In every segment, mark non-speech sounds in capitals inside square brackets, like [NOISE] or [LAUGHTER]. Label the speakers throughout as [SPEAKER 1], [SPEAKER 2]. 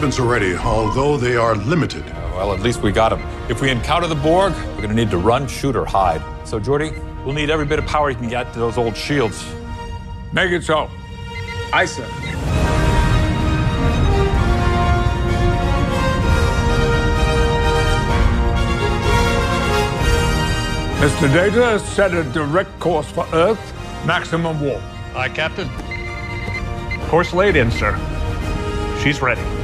[SPEAKER 1] weapons are ready, although they are limited.
[SPEAKER 2] Uh, well, at least we got them. If we encounter the Borg, we're gonna need to run, shoot, or hide. So, Geordi, we'll need every bit of power you can get to those old shields.
[SPEAKER 3] Make it so.
[SPEAKER 4] Aye, sir.
[SPEAKER 3] Mr. Data, set a direct course for Earth, maximum warp.
[SPEAKER 5] Aye, Captain. Course laid in, sir. She's ready.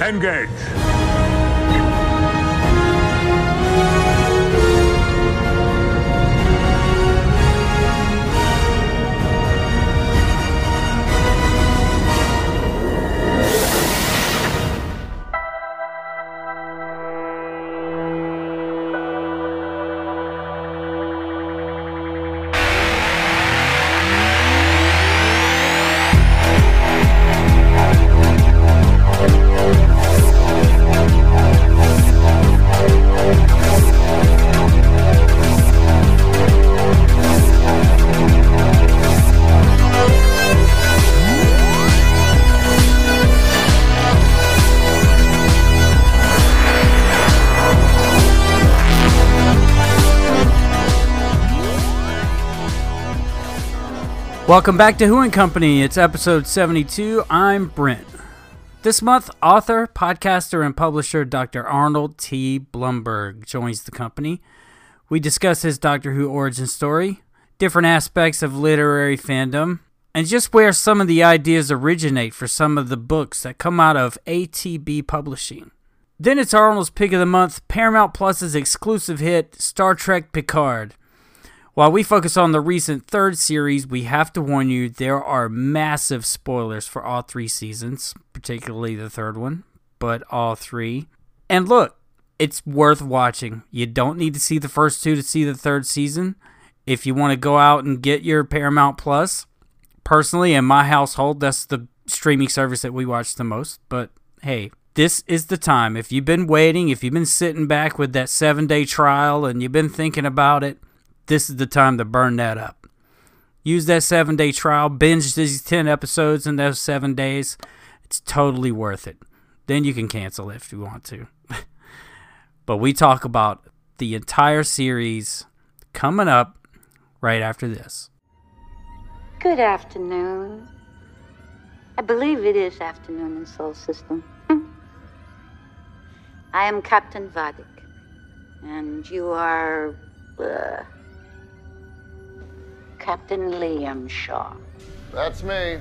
[SPEAKER 3] Engage.
[SPEAKER 6] Welcome back to Who and Company. It's episode 72. I'm Brent. This month, author, podcaster, and publisher Dr. Arnold T. Blumberg joins the company. We discuss his Doctor Who origin story, different aspects of literary fandom, and just where some of the ideas originate for some of the books that come out of ATB Publishing. Then it's Arnold's pick of the month, Paramount Plus's exclusive hit, Star Trek Picard. While we focus on the recent third series, we have to warn you there are massive spoilers for all three seasons, particularly the third one, but all three. And look, it's worth watching. You don't need to see the first two to see the third season. If you want to go out and get your Paramount Plus, personally, in my household, that's the streaming service that we watch the most. But hey, this is the time. If you've been waiting, if you've been sitting back with that seven day trial and you've been thinking about it, this is the time to burn that up. Use that seven day trial, binge these 10 episodes in those seven days. It's totally worth it. Then you can cancel it if you want to. [LAUGHS] but we talk about the entire series coming up right after this.
[SPEAKER 7] Good afternoon. I believe it is afternoon in Sol System. I am Captain Vadic, and you are. Uh, Captain Liam Shaw.
[SPEAKER 8] That's me.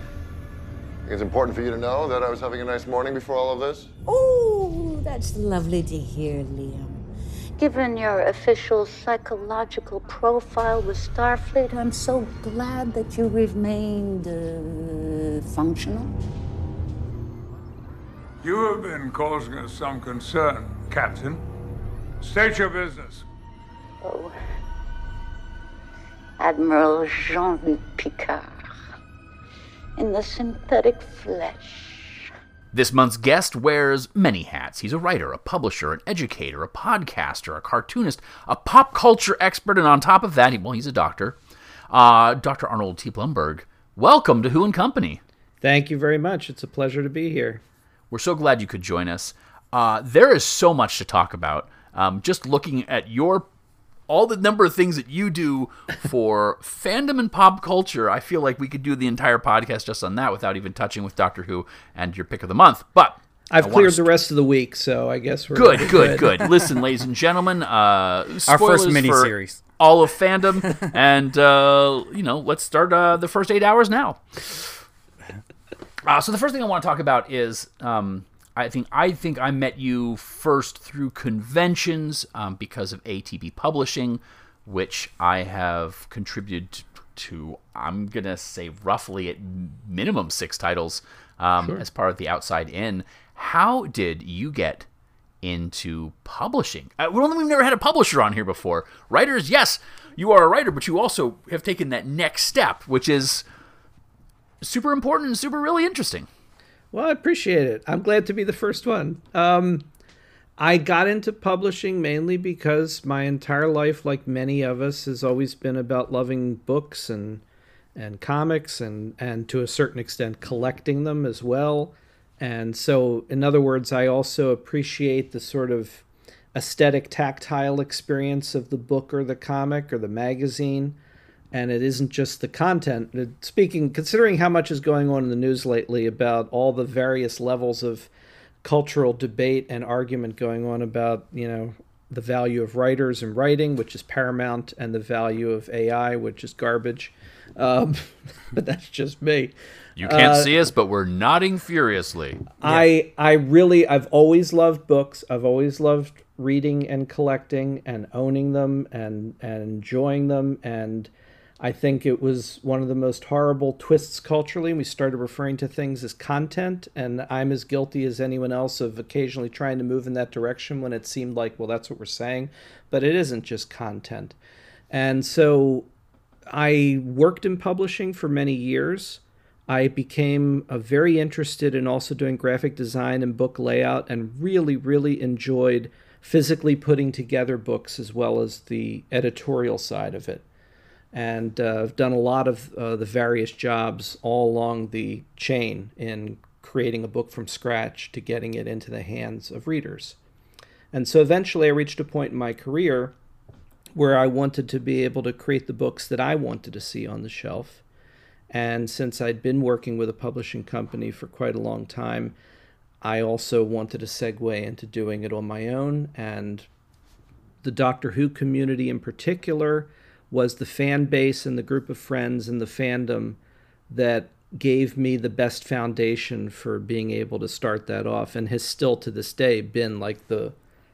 [SPEAKER 8] It's important for you to know that I was having a nice morning before all of this.
[SPEAKER 9] Oh, that's lovely to hear, Liam.
[SPEAKER 7] Given your official psychological profile with Starfleet, I'm so glad that you remained uh, functional.
[SPEAKER 3] You have been causing us some concern, Captain. State your business.
[SPEAKER 7] Oh. Admiral Jean Luc Picard in the synthetic flesh.
[SPEAKER 10] This month's guest wears many hats. He's a writer, a publisher, an educator, a podcaster, a cartoonist, a pop culture expert, and on top of that, well, he's a doctor. Uh, Dr. Arnold T. Blumberg, welcome to Who and Company.
[SPEAKER 4] Thank you very much. It's a pleasure to be here.
[SPEAKER 10] We're so glad you could join us. Uh, there is so much to talk about. Um, just looking at your all the number of things that you do for fandom and pop culture, I feel like we could do the entire podcast just on that without even touching with Doctor Who and your pick of the month. But
[SPEAKER 4] I've cleared the rest of the week, so I guess we're
[SPEAKER 10] good. Good, good. [LAUGHS] Listen, ladies and gentlemen, uh,
[SPEAKER 6] our first miniseries,
[SPEAKER 10] all of fandom, and uh, you know, let's start uh, the first eight hours now. Uh, so the first thing I want to talk about is. Um, I think I think I met you first through conventions um, because of ATB Publishing, which I have contributed to. I'm gonna say roughly at minimum six titles um, sure. as part of the Outside In. How did you get into publishing? Uh, we've never had a publisher on here before. Writers, yes, you are a writer, but you also have taken that next step, which is super important and super really interesting.
[SPEAKER 4] Well, I appreciate it. I'm glad to be the first one. Um, I got into publishing mainly because my entire life, like many of us, has always been about loving books and and comics and and to a certain extent collecting them as well. And so, in other words, I also appreciate the sort of aesthetic, tactile experience of the book or the comic or the magazine. And it isn't just the content. Speaking, considering how much is going on in the news lately about all the various levels of cultural debate and argument going on about, you know, the value of writers and writing, which is paramount, and the value of AI, which is garbage. Um, [LAUGHS] but that's just me.
[SPEAKER 10] You can't uh, see us, but we're nodding furiously.
[SPEAKER 4] I I really I've always loved books. I've always loved reading and collecting and owning them and and enjoying them and I think it was one of the most horrible twists culturally. We started referring to things as content, and I'm as guilty as anyone else of occasionally trying to move in that direction when it seemed like, well, that's what we're saying. But it isn't just content. And so I worked in publishing for many years. I became very interested in also doing graphic design and book layout and really, really enjoyed physically putting together books as well as the editorial side of it and uh, I've done a lot of uh, the various jobs all along the chain in creating a book from scratch to getting it into the hands of readers. And so eventually I reached a point in my career where I wanted to be able to create the books that I wanted to see on the shelf. And since I'd been working with a publishing company for quite a long time, I also wanted to segue into doing it on my own. And the Doctor Who community in particular was the fan base and the group of friends and the fandom that gave me the best foundation for being able to start that off and has still to this day been like the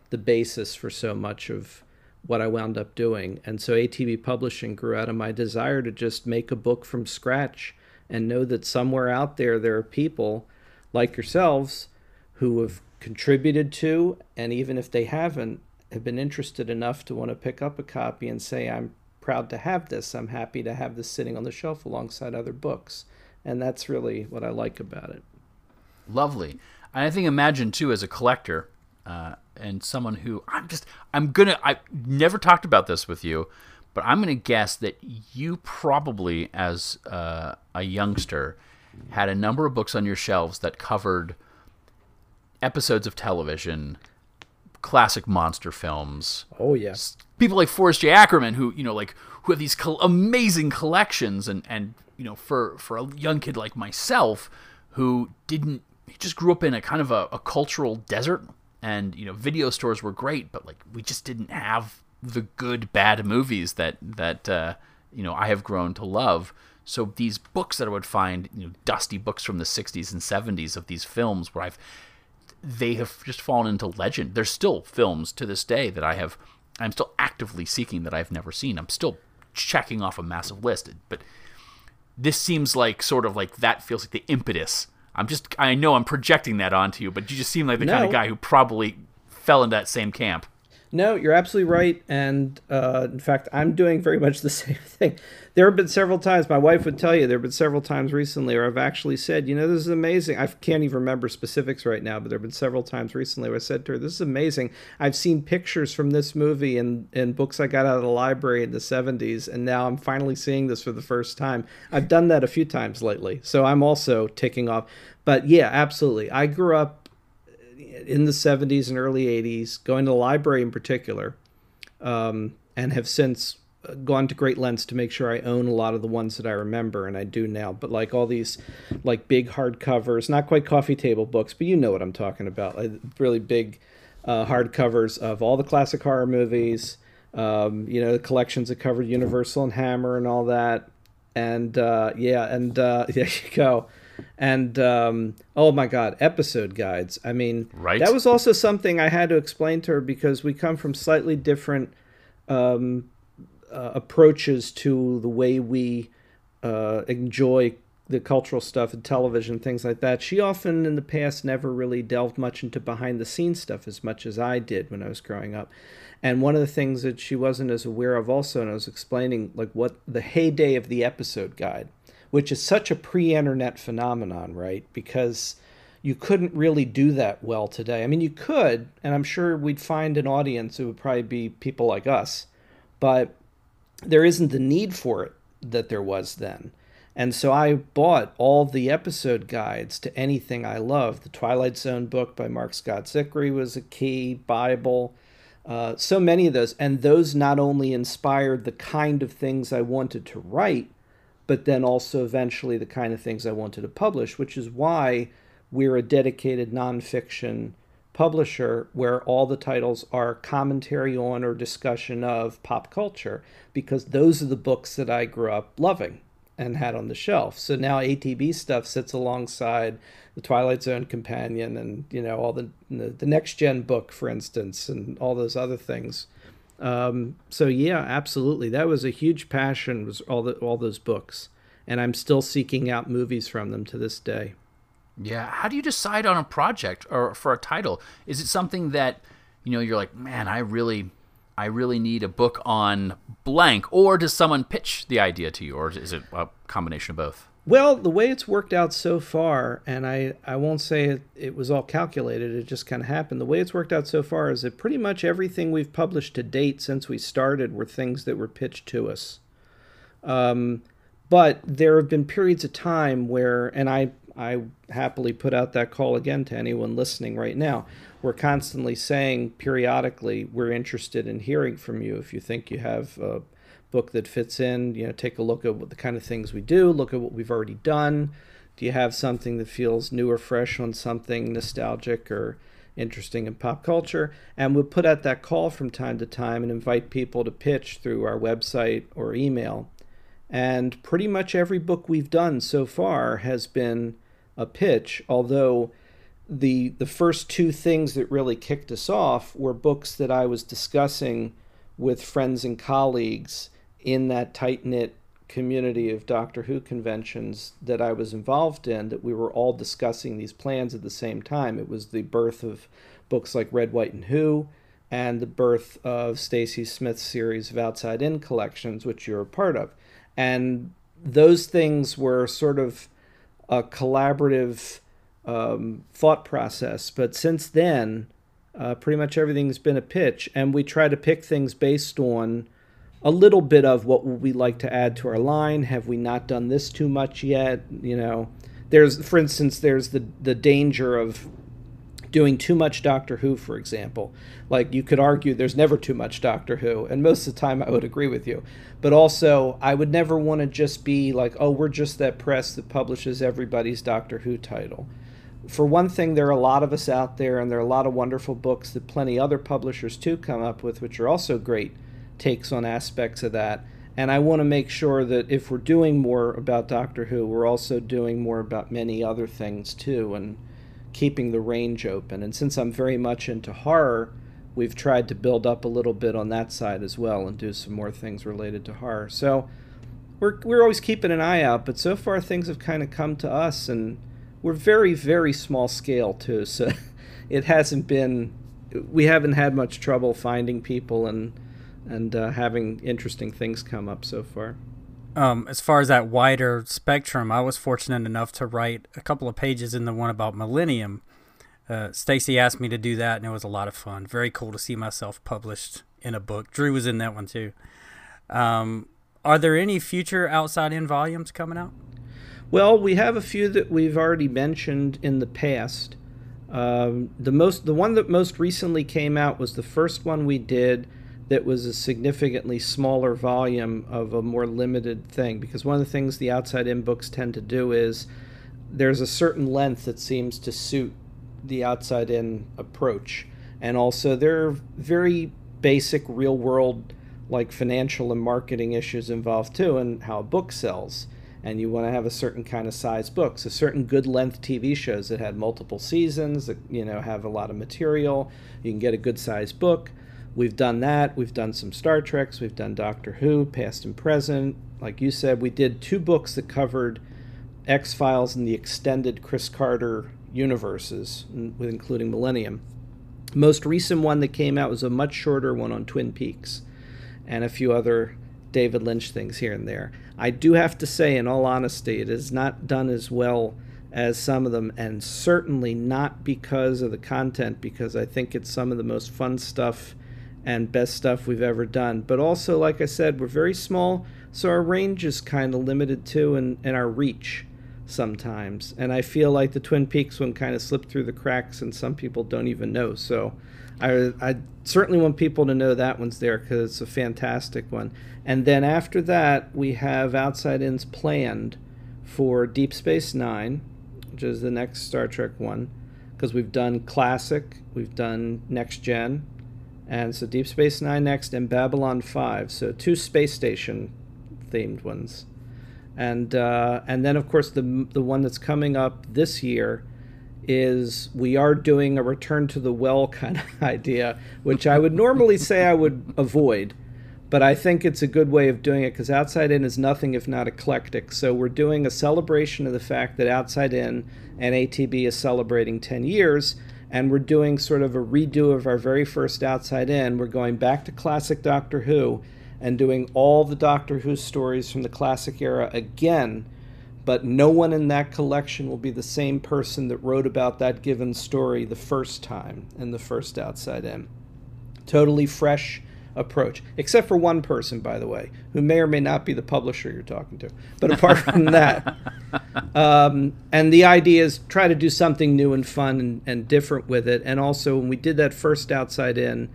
[SPEAKER 4] the basis for so much of what I wound up doing. And so ATB Publishing grew out of my desire to just make a book from scratch and know that somewhere out there there are people like yourselves who have contributed to and even if they haven't have been interested enough to want to pick up a copy and say I'm proud to have this. I'm happy to have this sitting on the shelf alongside other books. And that's really what I like about it.
[SPEAKER 10] Lovely. And I think imagine too as a collector uh, and someone who I'm just I'm gonna I never talked about this with you, but I'm gonna guess that you probably as uh, a youngster had a number of books on your shelves that covered episodes of television, classic monster films.
[SPEAKER 4] Oh yes.
[SPEAKER 10] People like Forrest J. Ackerman, who you know, like who have these amazing collections, and and you know, for for a young kid like myself, who didn't, he just grew up in a kind of a, a cultural desert, and you know, video stores were great, but like we just didn't have the good bad movies that that uh, you know I have grown to love. So these books that I would find, you know, dusty books from the 60s and 70s of these films where I've they have just fallen into legend. There's still films to this day that I have I'm still actively seeking that I've never seen. I'm still checking off a massive list, but this seems like sort of like that feels like the impetus. I'm just I know I'm projecting that onto you, but you just seem like the no. kind of guy who probably fell in that same camp.
[SPEAKER 4] No, you're absolutely right. And uh, in fact, I'm doing very much the [LAUGHS] same thing. There have been several times, my wife would tell you, there have been several times recently where I've actually said, you know, this is amazing. I can't even remember specifics right now, but there have been several times recently where I said to her, this is amazing. I've seen pictures from this movie in, in books I got out of the library in the 70s, and now I'm finally seeing this for the first time. I've done that a few times lately. So I'm also ticking off. But yeah, absolutely. I grew up in the 70s and early 80s, going to the library in particular, um, and have since gone to great lengths to make sure I own a lot of the ones that I remember, and I do now. But like all these, like big hardcovers, not quite coffee table books, but you know what I'm talking about. Like really big uh, hardcovers of all the classic horror movies. Um, you know, the collections that covered Universal and Hammer and all that. And uh, yeah, and uh, [LAUGHS] there you go and um, oh my god episode guides. I mean
[SPEAKER 10] right.
[SPEAKER 4] that was also something i had to explain to her because we come from slightly different um, uh, approaches to the way we uh, enjoy the cultural stuff and television things like that. She often in the past never really delved much into behind the scenes stuff as much as i did when i was growing up. And one of the things that she wasn't as aware of also and i was explaining like what the heyday of the episode guide which is such a pre internet phenomenon, right? Because you couldn't really do that well today. I mean, you could, and I'm sure we'd find an audience. It would probably be people like us, but there isn't the need for it that there was then. And so I bought all the episode guides to anything I love. The Twilight Zone book by Mark Scott Zicree was a key, Bible, uh, so many of those. And those not only inspired the kind of things I wanted to write, but then also eventually the kind of things I wanted to publish, which is why we're a dedicated nonfiction publisher where all the titles are commentary on or discussion of pop culture, because those are the books that I grew up loving and had on the shelf. So now ATB stuff sits alongside the Twilight Zone companion and you know all the the, next gen book, for instance, and all those other things. Um, so yeah, absolutely, that was a huge passion. Was all the all those books, and I'm still seeking out movies from them to this day.
[SPEAKER 10] Yeah, how do you decide on a project or for a title? Is it something that you know you're like, man, I really I really need a book on blank, or does someone pitch the idea to you, or is it a combination of both?
[SPEAKER 4] Well, the way it's worked out so far, and I, I won't say it, it was all calculated, it just kind of happened. The way it's worked out so far is that pretty much everything we've published to date since we started were things that were pitched to us. Um, but there have been periods of time where, and I, I happily put out that call again to anyone listening right now. We're constantly saying periodically, we're interested in hearing from you if you think you have. Uh, book that fits in. You know, take a look at what the kind of things we do, look at what we've already done. Do you have something that feels new or fresh on something nostalgic or interesting in pop culture? And we'll put out that call from time to time and invite people to pitch through our website or email. And pretty much every book we've done so far has been a pitch, although the the first two things that really kicked us off were books that I was discussing with friends and colleagues in that tight knit community of Doctor Who conventions that I was involved in that we were all discussing these plans at the same time. It was the birth of books like Red, White, and Who, and the birth of Stacey Smith's series of Outside In collections, which you're a part of. And those things were sort of a collaborative um, thought process. But since then, uh, pretty much everything's been a pitch, and we try to pick things based on a little bit of what would we like to add to our line. Have we not done this too much yet? You know, there's, for instance, there's the the danger of doing too much Doctor Who, for example. Like you could argue there's never too much Doctor Who, and most of the time I would agree with you. But also, I would never want to just be like, oh, we're just that press that publishes everybody's Doctor Who title. For one thing, there are a lot of us out there, and there are a lot of wonderful books that plenty other publishers too come up with, which are also great takes on aspects of that. And I want to make sure that if we're doing more about Doctor Who, we're also doing more about many other things too, and keeping the range open. And since I'm very much into horror, we've tried to build up a little bit on that side as well and do some more things related to horror. So we're we're always keeping an eye out, but so far things have kind of come to us, and we're very very small scale too. [LAUGHS] So it hasn't been we haven't had much trouble finding people and and uh, having interesting things come up so far.
[SPEAKER 6] Um, as far as that wider spectrum, I was fortunate enough to write a couple of pages in the one about Millennium. Uh, Stacey asked me to do that, and it was a lot of fun. Very cool to see myself published in a book. Drew was in that one too. Um, are there any future outside in volumes coming out?
[SPEAKER 4] Well, we have a few that we've already mentioned in the past. Um, the most, the one that most recently came out was the first one we did that was a significantly smaller volume of a more limited thing. Because one of the things the outside in books tend to do is there's a certain length that seems to suit the outside in approach. And also, there are very basic real world, like financial and marketing issues involved too, and how a book sells. And you want to have a certain kind of size books, a certain good length TV shows that had multiple seasons, that you know have a lot of material. You can get a good size book We've done that. We've done some Star Treks. We've done Doctor Who, past and present. Like you said, we did two books that covered X Files and the extended Chris Carter universes, including Millennium. Most recent one that came out was a much shorter one on Twin Peaks, and a few other David Lynch things here and there. I do have to say, in all honesty, it is not done as well as some of them, and certainly not because of the content, because I think it's some of the most fun stuff and best stuff we've ever done. But also, like I said, we're very small. So our range is kind of limited too, and, and our reach sometimes. And I feel like the Twin Peaks one kind of slipped through the cracks, and some people don't even know. So I, I certainly want people to know that one's there because it's a fantastic one. And then after that, we have Outside Ins planned for Deep Space Nine, which is the next Star Trek one, because we've done Classic, we've done Next Gen, and so Deep Space Nine next, and Babylon Five. So two space station themed ones, and uh, and then of course the the one that's coming up this year is we are doing a return to the well [LAUGHS] kind of idea, which I would normally say I would avoid, but I think it's a good way of doing it because Outside In is nothing if not eclectic. So we're doing a celebration of the fact that Outside In and ATB is celebrating 10 years, and we're doing sort of a redo of our very first Outside In. We're going back to classic Doctor Who and doing all the Doctor Who stories from the classic era again but no one in that collection will be the same person that wrote about that given story the first time in the first Outside In. Totally fresh approach, except for one person, by the way, who may or may not be the publisher you're talking to. But apart from [LAUGHS] that, um, and the idea is try to do something new and fun and, and different with it. And also, when we did that first Outside In,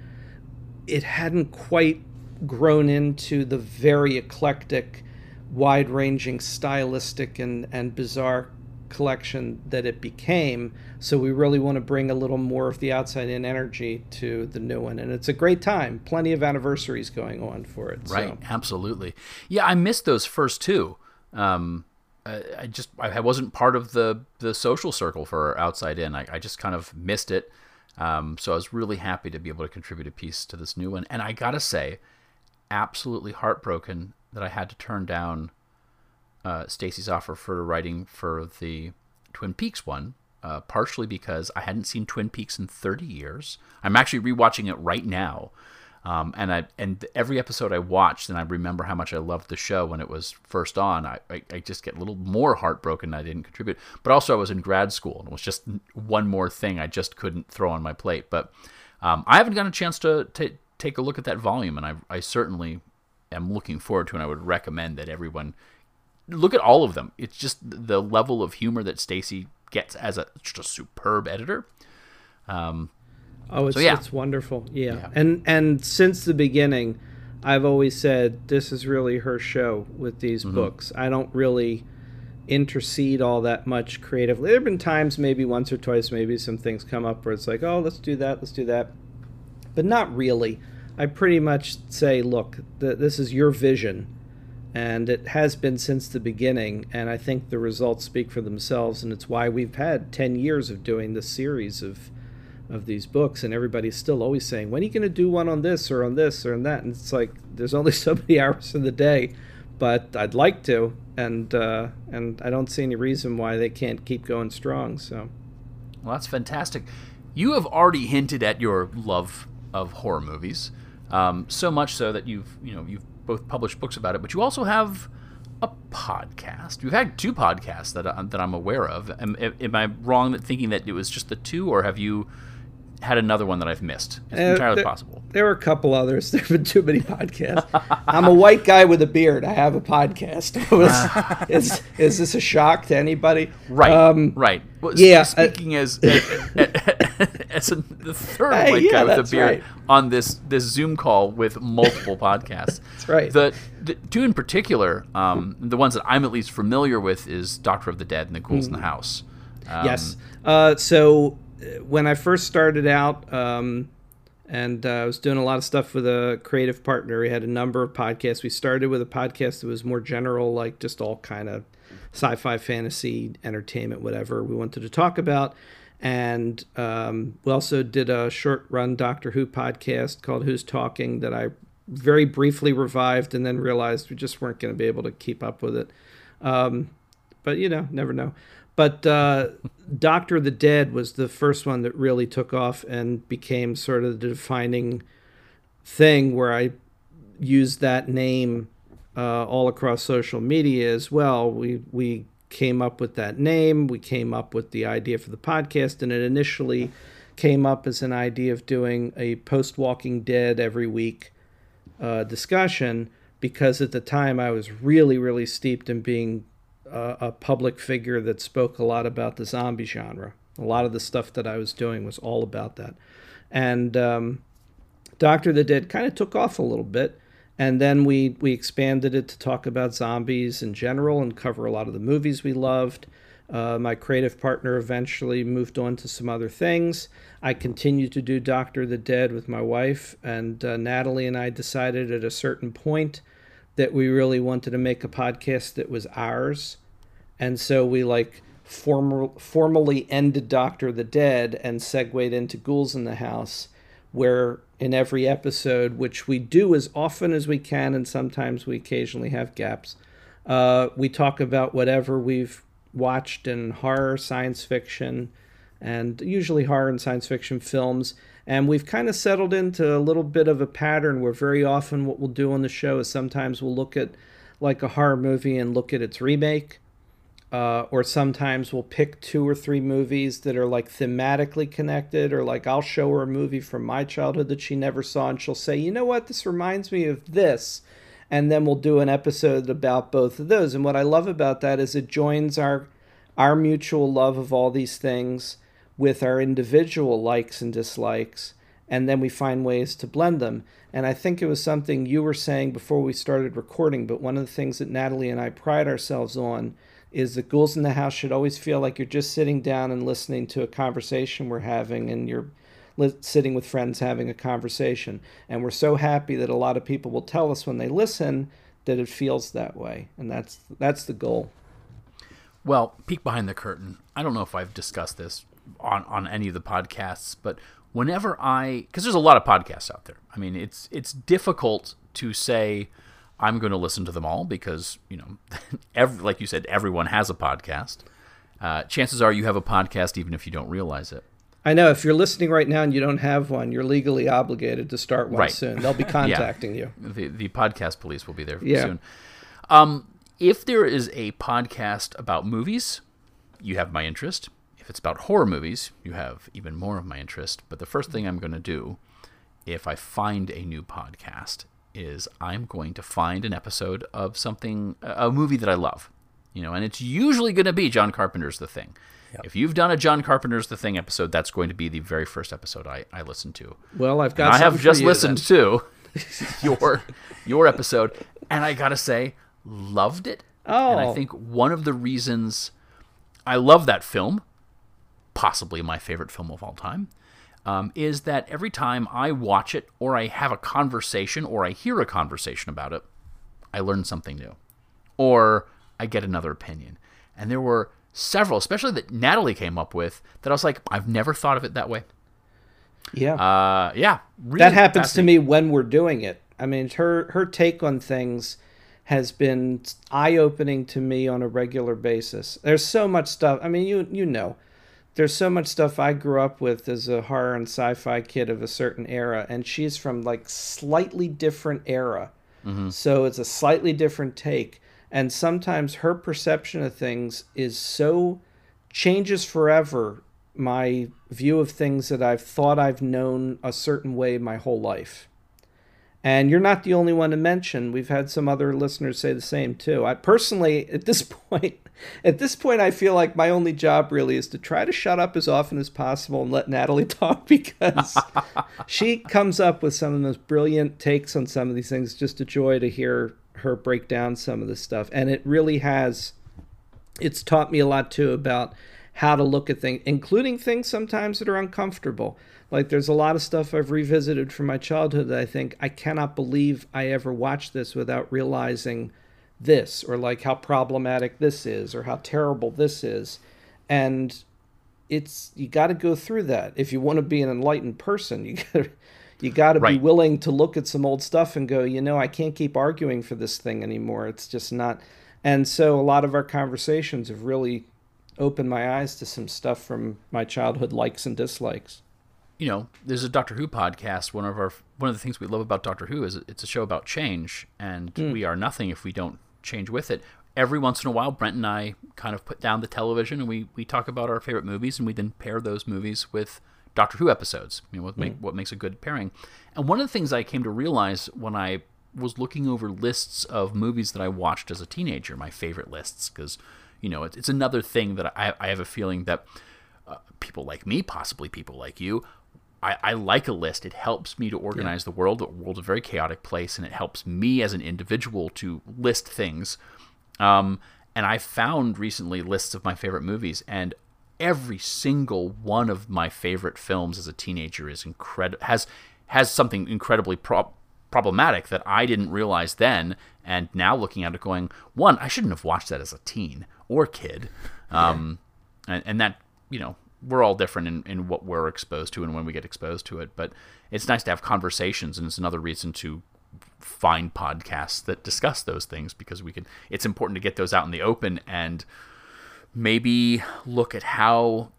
[SPEAKER 4] it hadn't quite grown into the very eclectic wide ranging stylistic and, and bizarre collection that it became. So we really want to bring a little more of the outside in energy to the new one. And it's a great time. Plenty of anniversaries going on for it.
[SPEAKER 10] Right.
[SPEAKER 4] So.
[SPEAKER 10] Absolutely. Yeah, I missed those first two. Um, I, just I wasn't part of the the social circle for Outside In. I, I just kind of missed it. Um, so I was really happy to be able to contribute a piece to this new one. And I gotta say, absolutely heartbroken that I had to turn down uh, Stacey's offer for writing for the Twin Peaks one, uh, partially because I hadn't seen Twin Peaks in 30 years. I'm actually rewatching it right now. Um, and I and every episode I watched, and I remember how much I loved the show when it was first on. I, I, I just get a little more heartbroken I didn't contribute. But also, I was in grad school, and it was just one more thing I just couldn't throw on my plate. But um, I haven't gotten a chance to, to take a look at that volume, and I, I certainly am looking forward to, and I would recommend that everyone look at all of them. It's just the level of humor that Stacey gets as a just a superb editor. Um,
[SPEAKER 4] oh, it's
[SPEAKER 10] so yeah.
[SPEAKER 4] it's wonderful. Yeah. yeah, and and since the beginning, I've always said this is really her show with these mm-hmm. books. I don't really intercede all that much creatively. There have been times, maybe once or twice, maybe some things come up where it's like, oh, let's do that, let's do that, but not really. I pretty much say, look, th- this is your vision, and it has been since the beginning. And I think the results speak for themselves, and it's why we've had ten years of doing this series of of these books, and everybody's still always saying, when are you going to do one on this or on this or on that? And it's like there's only [LAUGHS] so many hours in the day, but I'd like to, and uh, and I don't see any reason why they can't keep going strong. So,
[SPEAKER 10] well, that's fantastic. You have already hinted at your love of horror movies. Um, so much so that you've you know you've both published books about it, but you also have a podcast. You've had two podcasts that I, that I'm aware of. Am, am I wrong in thinking that it was just the two, or have you had another one that I've missed. It's uh, entirely
[SPEAKER 4] there,
[SPEAKER 10] possible.
[SPEAKER 4] There were a couple others. [LAUGHS] There have been too many podcasts. I'm a white guy with a beard. I have a podcast. [LAUGHS] [LAUGHS] is, is this a shock to anybody?
[SPEAKER 10] Right. Um, right. Well,
[SPEAKER 4] yeah.
[SPEAKER 10] Speaking uh, as as a, the third white yeah, guy with a beard right. on this this Zoom call with multiple podcasts.
[SPEAKER 4] That's right.
[SPEAKER 10] The, the two in particular, um, the ones that I'm at least familiar with, is Doctor of the Dead and the Ghouls mm. in the House.
[SPEAKER 4] Um, yes. Uh, so when I first started out, um, and uh, I was doing a lot of stuff with a creative partner. We had a number of podcasts. We started with a podcast that was more general, like just all kind of sci-fi, fantasy, entertainment, whatever we wanted to talk about. And um, we also did a short-run Doctor Who podcast called "Who's Talking" that I very briefly revived, and then realized we just weren't going to be able to keep up with it. Um, but you know, never know. But uh, Doctor of the Dead was the first one that really took off and became sort of the defining thing where I used that name uh, all across social media as well. We we came up with that name. We came up with the idea for the podcast, and it initially came up as an idea of doing a post Walking Dead every week uh, discussion because at the time I was really, really steeped in being a, a public figure that spoke a lot about the zombie genre. A lot of the stuff that I was doing was all about that. And um, Doctor the Dead kind of took off a little bit. And then we, we expanded it to talk about zombies in general and cover a lot of the movies we loved. Uh, my creative partner eventually moved on to some other things. I continued to do Doctor the Dead with my wife, and uh, Natalie and I decided at a certain point that we really wanted to make a podcast that was ours. And so we like formal, formally ended Doctor the Dead and segued into Ghouls in the House, where in every episode, which we do as often as we can, and sometimes we occasionally have gaps, uh, we talk about whatever we've watched in horror, science fiction, and usually horror and science fiction films. And we've kind of settled into a little bit of a pattern where very often what we'll do on the show is sometimes we'll look at like a horror movie and look at its remake. Uh, or sometimes we'll pick two or three movies that are like thematically connected, or like I'll show her a movie from my childhood that she never saw, and she'll say, You know what, this reminds me of this. And then we'll do an episode about both of those. And what I love about that is it joins our our mutual love of all these things with our individual likes and dislikes, and then we find ways to blend them. And I think it was something you were saying before we started recording, but one of the things that Natalie and I pride ourselves on is that Ghouls in the House should always feel like you're just sitting down and listening to a conversation we're having, and you're sitting with friends having a conversation. And we're so happy that a lot of people will tell us when they listen that it feels that way, and that's that's the goal.
[SPEAKER 10] Well, peek behind the curtain. I don't know if I've discussed this on on any of the podcasts, but whenever I because there's a lot of podcasts out there. I mean, it's it's difficult to say I'm going to listen to them all because you know, [LAUGHS] every, like you said, everyone has a podcast. Uh, chances are you have a podcast even if you don't realize it.
[SPEAKER 4] I know if you're listening right now and you don't have one, you're legally obligated to start one
[SPEAKER 10] Right.
[SPEAKER 4] soon. They'll be [LAUGHS] contacting
[SPEAKER 10] Yeah.
[SPEAKER 4] you.
[SPEAKER 10] The the podcast police will be there
[SPEAKER 4] Yeah.
[SPEAKER 10] soon. Um, if there is a podcast about movies, you have my interest. If it's about horror movies, you have even more of my interest. But the first thing I'm going to do, if I find a new podcast, is I'm going to find an episode of something, a movie that I love. You know, and it's usually going to be John Carpenter's The Thing. If you've done a John Carpenter's The Thing episode, that's going to be the very first episode I, I listen to.
[SPEAKER 4] Well, I've got
[SPEAKER 10] I have just listened
[SPEAKER 4] then.
[SPEAKER 10] to [LAUGHS] your your episode, and I gotta say, loved it. Oh, And I
[SPEAKER 4] Oh.
[SPEAKER 10] think one of the reasons I love that film, possibly my favorite film of all time, um, is that every time I watch it, or I have a conversation, or I hear a conversation about it, I learn something new, or I get another opinion. And there were several, especially that Natalie came up with, that I was like, I've never thought of it that way.
[SPEAKER 4] Yeah.
[SPEAKER 10] Uh, yeah. Really
[SPEAKER 4] that happens to me when we're doing it. I mean, her her take on things has been eye opening to me on a regular basis. There's so much stuff. I mean, you you know, there's so much stuff I grew up with as a horror and sci-fi kid of a certain era, and she's from like slightly different era.
[SPEAKER 10] Mhm.
[SPEAKER 4] So it's a slightly different take, and sometimes her perception of things is so changes forever my view of things that I've thought I've known a certain way my whole life. And you're not the only one to mention. We've had some other listeners say the same too. I personally, at this [LAUGHS] point, at this point, I feel like my only job really is to try to shut up as often as possible and let Natalie [LAUGHS] talk because [LAUGHS] she comes up with some of the most brilliant takes on some of these things. Just a joy to hear her break down some of this stuff, and it really has it's taught me a lot too about how to look at things, including things sometimes that are uncomfortable. Like there's a lot of stuff I've revisited from my childhood that I think I cannot believe I ever watched this without realizing this, or like how problematic this is, or how terrible this is. And it's you got to go through that if you want to be an enlightened person. You [LAUGHS] got to you got to be willing to look at some old stuff and go, you know, I can't keep arguing for this thing anymore. It's just not. And so a lot of our conversations have really opened my eyes to some stuff from my childhood likes and dislikes.
[SPEAKER 10] You know, there's a Doctor Who podcast. One of our one of the things we love about Doctor Who is it's a show about change, and
[SPEAKER 4] Mm.
[SPEAKER 10] we are nothing if we don't change with it. Every once in a while, Brent and I kind of put down the television and we we talk about our favorite movies, and we then pair those movies with Doctor Who episodes. You know, what make
[SPEAKER 4] Mm.
[SPEAKER 10] what makes a good pairing. And one of the things I came to realize when I was looking over lists of movies that I watched as a teenager, my favorite lists, because you know it's, it's another thing that I, I have a feeling that uh, people like me, possibly people like you, I, I like a list. It helps me to organize yeah. the world. The world's a very chaotic place, and it helps me as an individual to list things. Um, and I found recently lists of my favorite movies, and every single one of my favorite films as a teenager is incredible. Has has something incredibly pro- problematic that I didn't realize then, and now looking at it, going, one, I shouldn't have watched that as a teen or kid, um, yeah. and, and that you know we're all different in, in what we're exposed to and when we get exposed to it. But it's nice to have conversations, and it's another reason to find podcasts that discuss those things because we can. It's important to get those out in the open and maybe look at how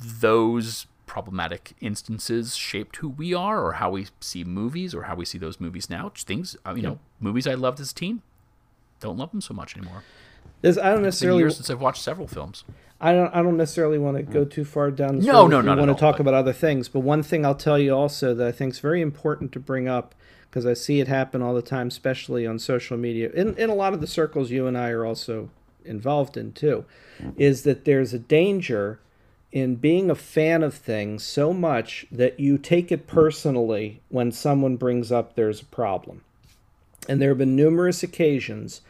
[SPEAKER 10] those problematic instances shaped who we are or how we see movies or how we see those movies now. Things, uh, you yeah. know, movies I loved as a teen, don't love them so much anymore.
[SPEAKER 4] There's, I don't necessarily.
[SPEAKER 10] Years since I've watched several films.
[SPEAKER 4] I don't. I don't necessarily want to go mm. too far down. This no, road no, no. want to talk but... about other things, but one thing I'll tell you also that I think is very important to bring up because I see it happen all the time, especially on social media, in in a lot of the circles you and I are also involved in too, mm. is that there's a danger in being a fan of things so much that you take it personally when someone brings up there's a problem. And there have been numerous occasions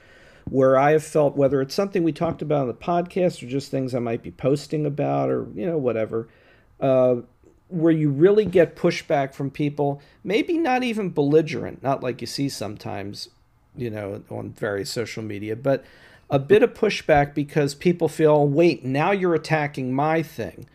[SPEAKER 4] where I have felt whether it's something we talked about on the podcast or just things I might be posting about or you know whatever, uh, where you really get pushback from people, maybe not even belligerent, not like you see sometimes, you know, on various social media, but a bit of pushback because people feel, wait, now you're attacking my thing.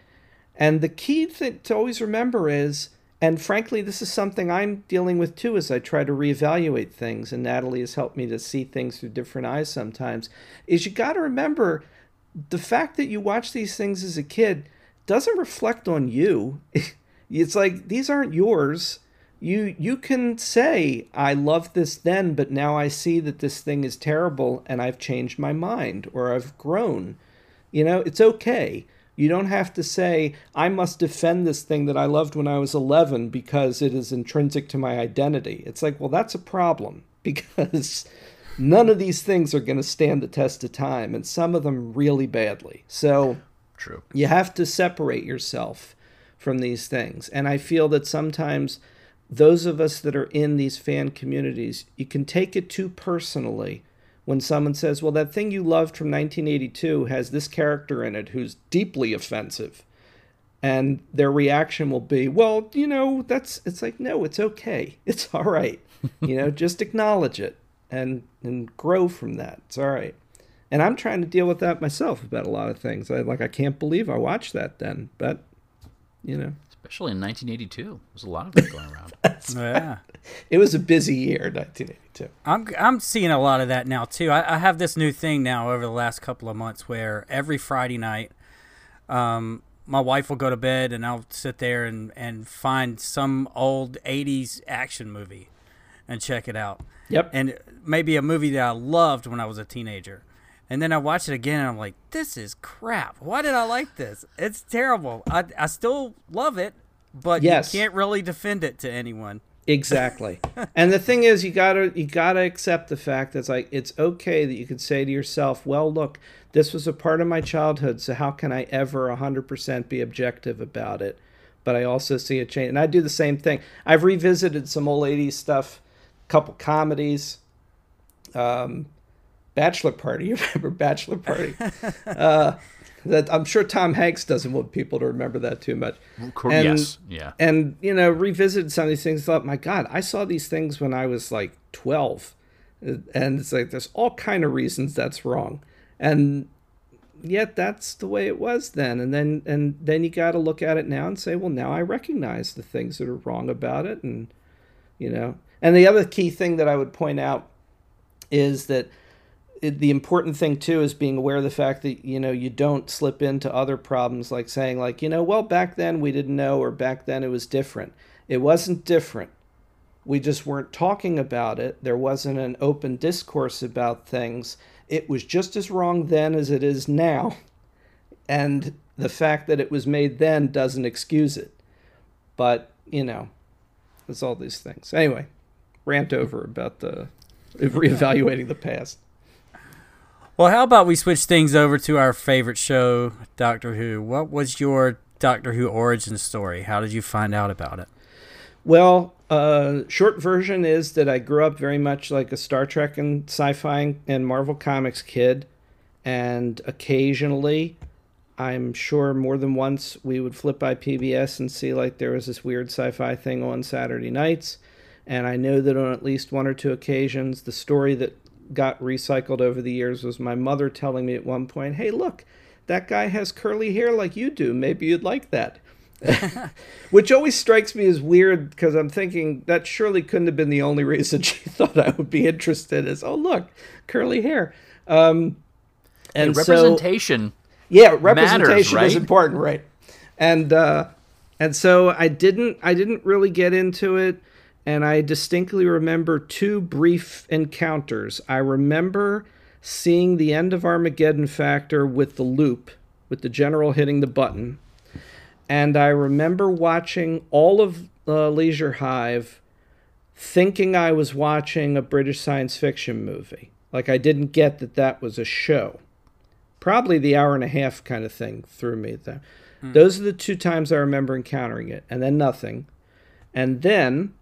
[SPEAKER 4] And the key thing to always remember is and frankly, this is something I'm dealing with too as I try to reevaluate things. And Natalie has helped me to see things through different eyes sometimes. Is you got to remember the fact that you watch these things as a kid doesn't reflect on you. [LAUGHS] it's like these aren't yours. You you can say I loved this then, but now I see that this thing is terrible and I've changed my mind or I've grown. You know, it's okay. You don't have to say, I must defend this thing that I loved when I was 11 because it is intrinsic to my identity. It's like, well, that's a problem [LAUGHS] because none of these things are going to stand the test of time, and some of them really badly. So,
[SPEAKER 10] true.
[SPEAKER 4] You have to separate yourself from these things. And I feel that sometimes those of us that are in these fan communities, you can take it too personally when someone says, well, that thing you loved from 1982 has this character in it who's deeply offensive. And their reaction will be, well, you know, that's, it's like, no, it's okay. [LAUGHS] It's all right. you know, just acknowledge it and, and grow from that. It's all right. And I'm trying to deal with that myself about a lot of things. I like, I can't believe I watched that then, but, you know.
[SPEAKER 10] Especially in 1982. There's a lot of it going around. [LAUGHS]
[SPEAKER 6] yeah.
[SPEAKER 4] It was a busy year, 1982.
[SPEAKER 6] I'm I'm seeing a lot of that now too. I, I have this new thing now over the last couple of months where every Friday night, um, my wife will go to bed and I'll sit there and and find some old '80s action movie, and check it out.
[SPEAKER 4] Yep.
[SPEAKER 6] And maybe a movie that I loved when I was a teenager. And then I watch it again and I'm like, this is crap. Why did I like this? It's terrible. I, I still love it, but yes. you can't really defend it to anyone.
[SPEAKER 4] Exactly. [LAUGHS] and the thing is you gotta you gotta accept the fact that it's like it's okay that you can say to yourself, well look, this was a part of my childhood, so how can I ever hundred percent be objective about it? But I also see a change and I do the same thing. I've revisited some old 80s stuff, couple comedies. Um Bachelor Party, [LAUGHS] you remember Bachelor Party? uh that I'm sure Tom Hanks doesn't want people to remember that too much.
[SPEAKER 10] And, yes, yeah.
[SPEAKER 4] And you know, revisited some of these things. Thought, my God, I saw these things when I was like 12, and it's like there's all kind of reasons that's wrong, and yet that's the way it was then. And then and then you got to look at it now and say, well, now I recognize the things that are wrong about it, and you know. And the other key thing that I would point out is that it, the important thing too is being aware of the fact that you know you don't slip into other problems like saying like you know well back then we didn't know or back then it was different. It wasn't different. We just weren't talking about it. There wasn't an open discourse about things. It was just as wrong then as it is now. And the fact that it was made then doesn't excuse it. But you know it's all these things. Anyway rant over about the reevaluating the past.
[SPEAKER 6] Well, how about we switch things over to our favorite show, Doctor Who? What was your Doctor Who origin story? How did you find out about it?
[SPEAKER 4] Well, uh, short version is that I grew up very much like a Star Trek and sci-fi and Marvel Comics kid, and occasionally, I'm sure more than once, we would flip by PBS and see like there was this weird sci-fi thing on Saturday nights, and I know that on at least one or two occasions, the story that got recycled over the years was my mother telling me at one point, "Hey, look, that guy has curly hair like you do. Maybe you'd like that." [LAUGHS] Which always strikes me as weird because I'm thinking that surely couldn't have been the only reason [LAUGHS] she thought I would be interested. Is oh look, curly hair. Um,
[SPEAKER 10] and representation.
[SPEAKER 4] So, yeah, representation
[SPEAKER 10] matters, right?
[SPEAKER 4] is important, right? And uh, and so I didn't I didn't really get into it, and I distinctly remember two brief encounters. I remember seeing the end of Armageddon Factor with the loop, with the general hitting the button and I remember watching all of uh, Leisure Hive thinking I was watching a British science fiction movie. Like I didn't get that that was a show. Probably the hour and a half kind of thing threw me there. Hmm. Those are the two times I remember encountering it, and then nothing. And then,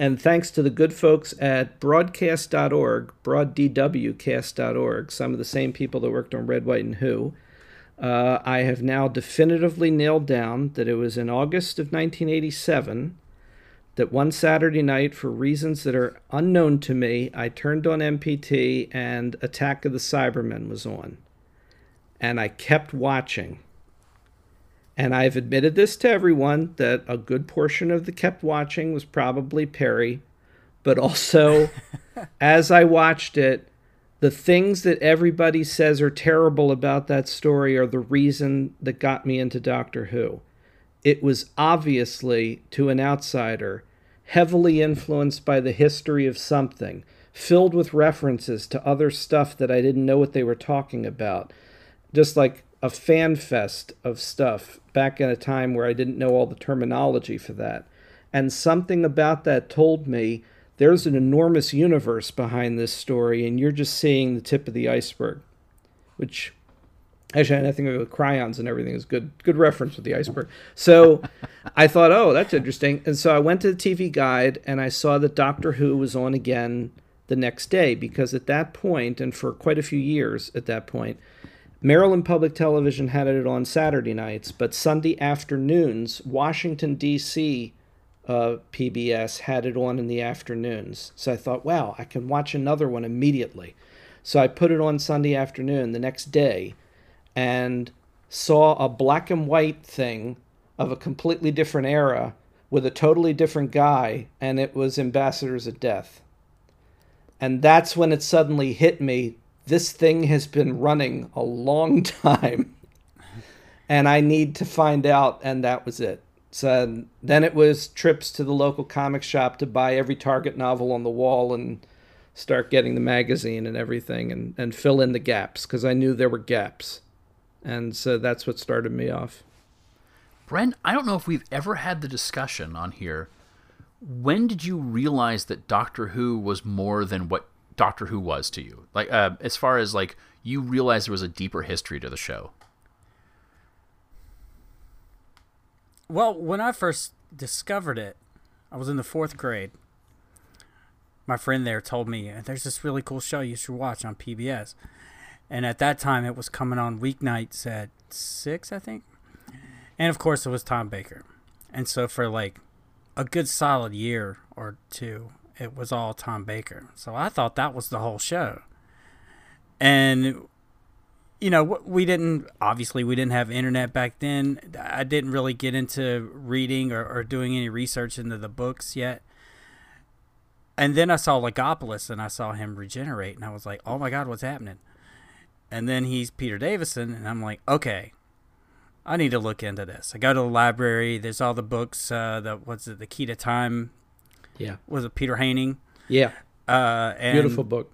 [SPEAKER 4] and thanks to the good folks at broadcast.org, broadwcast.org, some of the same people that worked on Red, White, and Who, uh, I have now definitively nailed down that it was in August of 1987 that one Saturday night, for reasons that are unknown to me, I turned on MPT and Attack of the Cybermen was on. And I kept watching. And I've admitted this to everyone that a good portion of the kept watching was probably Peri. But also, [LAUGHS] as I watched it, the things that everybody says are terrible about that story are the reason that got me into Doctor Who. It was obviously, to an outsider, heavily influenced by the history of something, filled with references to other stuff that I didn't know what they were talking about. Just like a fan fest of stuff back in a time where I didn't know all the terminology for that. And something about that told me there's an enormous universe behind this story, and you're just seeing the tip of the iceberg. Which, actually, I think of Cryons and everything is good. Good reference with the iceberg. So, I thought, oh, that's interesting. And so I went to the TV guide, and I saw that Doctor Who was on again the next day because at that point, and for quite a few years at that point, Maryland Public Television had it on Saturday nights, but Sunday afternoons, Washington D.C uh, PBS had it on in the afternoons. So I thought, wow, I can watch another one immediately. So I put it on Sunday afternoon the next day and saw a black and white thing of a completely different era with a totally different guy, and it was Ambassadors of Death. And that's when it suddenly hit me this thing has been running a long [LAUGHS] time, and I need to find out, and that was it. So then it was trips to the local comic shop to buy every Target novel on the wall and start getting the magazine and everything and, and fill in the gaps because I knew there were gaps. And so that's what started me off.
[SPEAKER 10] Brent, I don't know if we've ever had the discussion on here. When did you realize that Doctor Who was more than what Doctor Who was to you? Like, uh, as far as like you realized there was a deeper history to the show.
[SPEAKER 6] Well, when I first discovered it, I was in the fourth grade. My friend there told me there's this really cool show you should watch on PBS. And at that time, it was coming on weeknights at six, I think. And of course, it was Tom Baker. And so for like a good solid year or two, it was all Tom Baker. So I thought that was the whole show. And you know, we didn't obviously we didn't have internet back then. I didn't really get into reading or, or doing any research into the books yet. And then I saw Logopolis and I saw him regenerate, and I was like, "Oh my God, what's happening?" And then he's Peter Davison, and I'm like, "Okay, I need to look into this." I go to the library. There's all the books. Uh, the what's it? The Key to Time.
[SPEAKER 4] Yeah.
[SPEAKER 6] Was it Peter Haining?
[SPEAKER 4] Yeah.
[SPEAKER 6] Uh, and
[SPEAKER 4] Beautiful book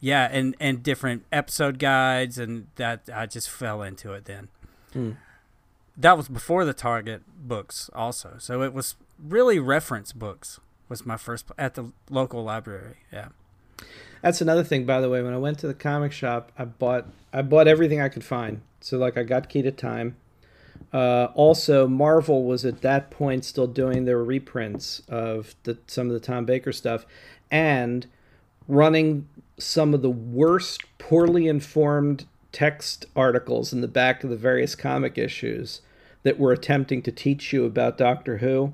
[SPEAKER 6] yeah, and and different episode guides, and that I just fell into it then.
[SPEAKER 4] Mm.
[SPEAKER 6] That was before the Target books, also. So it was really reference books was my first at the local library. Yeah.
[SPEAKER 4] That's another thing, by the way. When I went to the comic shop, I bought I bought everything I could find. So like I got Key to Time. Uh, also, Marvel was at that point still doing their reprints of the some of the Tom Baker stuff, and running some of the worst, poorly informed text articles in the back of the various comic issues that were attempting to teach you about Doctor Who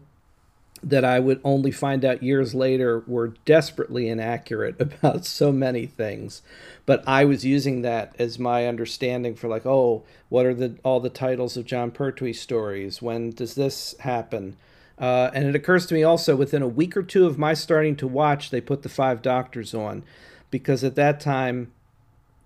[SPEAKER 4] that I would only find out years later were desperately inaccurate [LAUGHS] about so many things. But I was using that as my understanding for like, oh, what are the all the titles of Jon Pertwee stories? When does this happen? Uh, and it occurs to me also within a week or two of my starting to watch, they put the Five Doctors on, because at that time,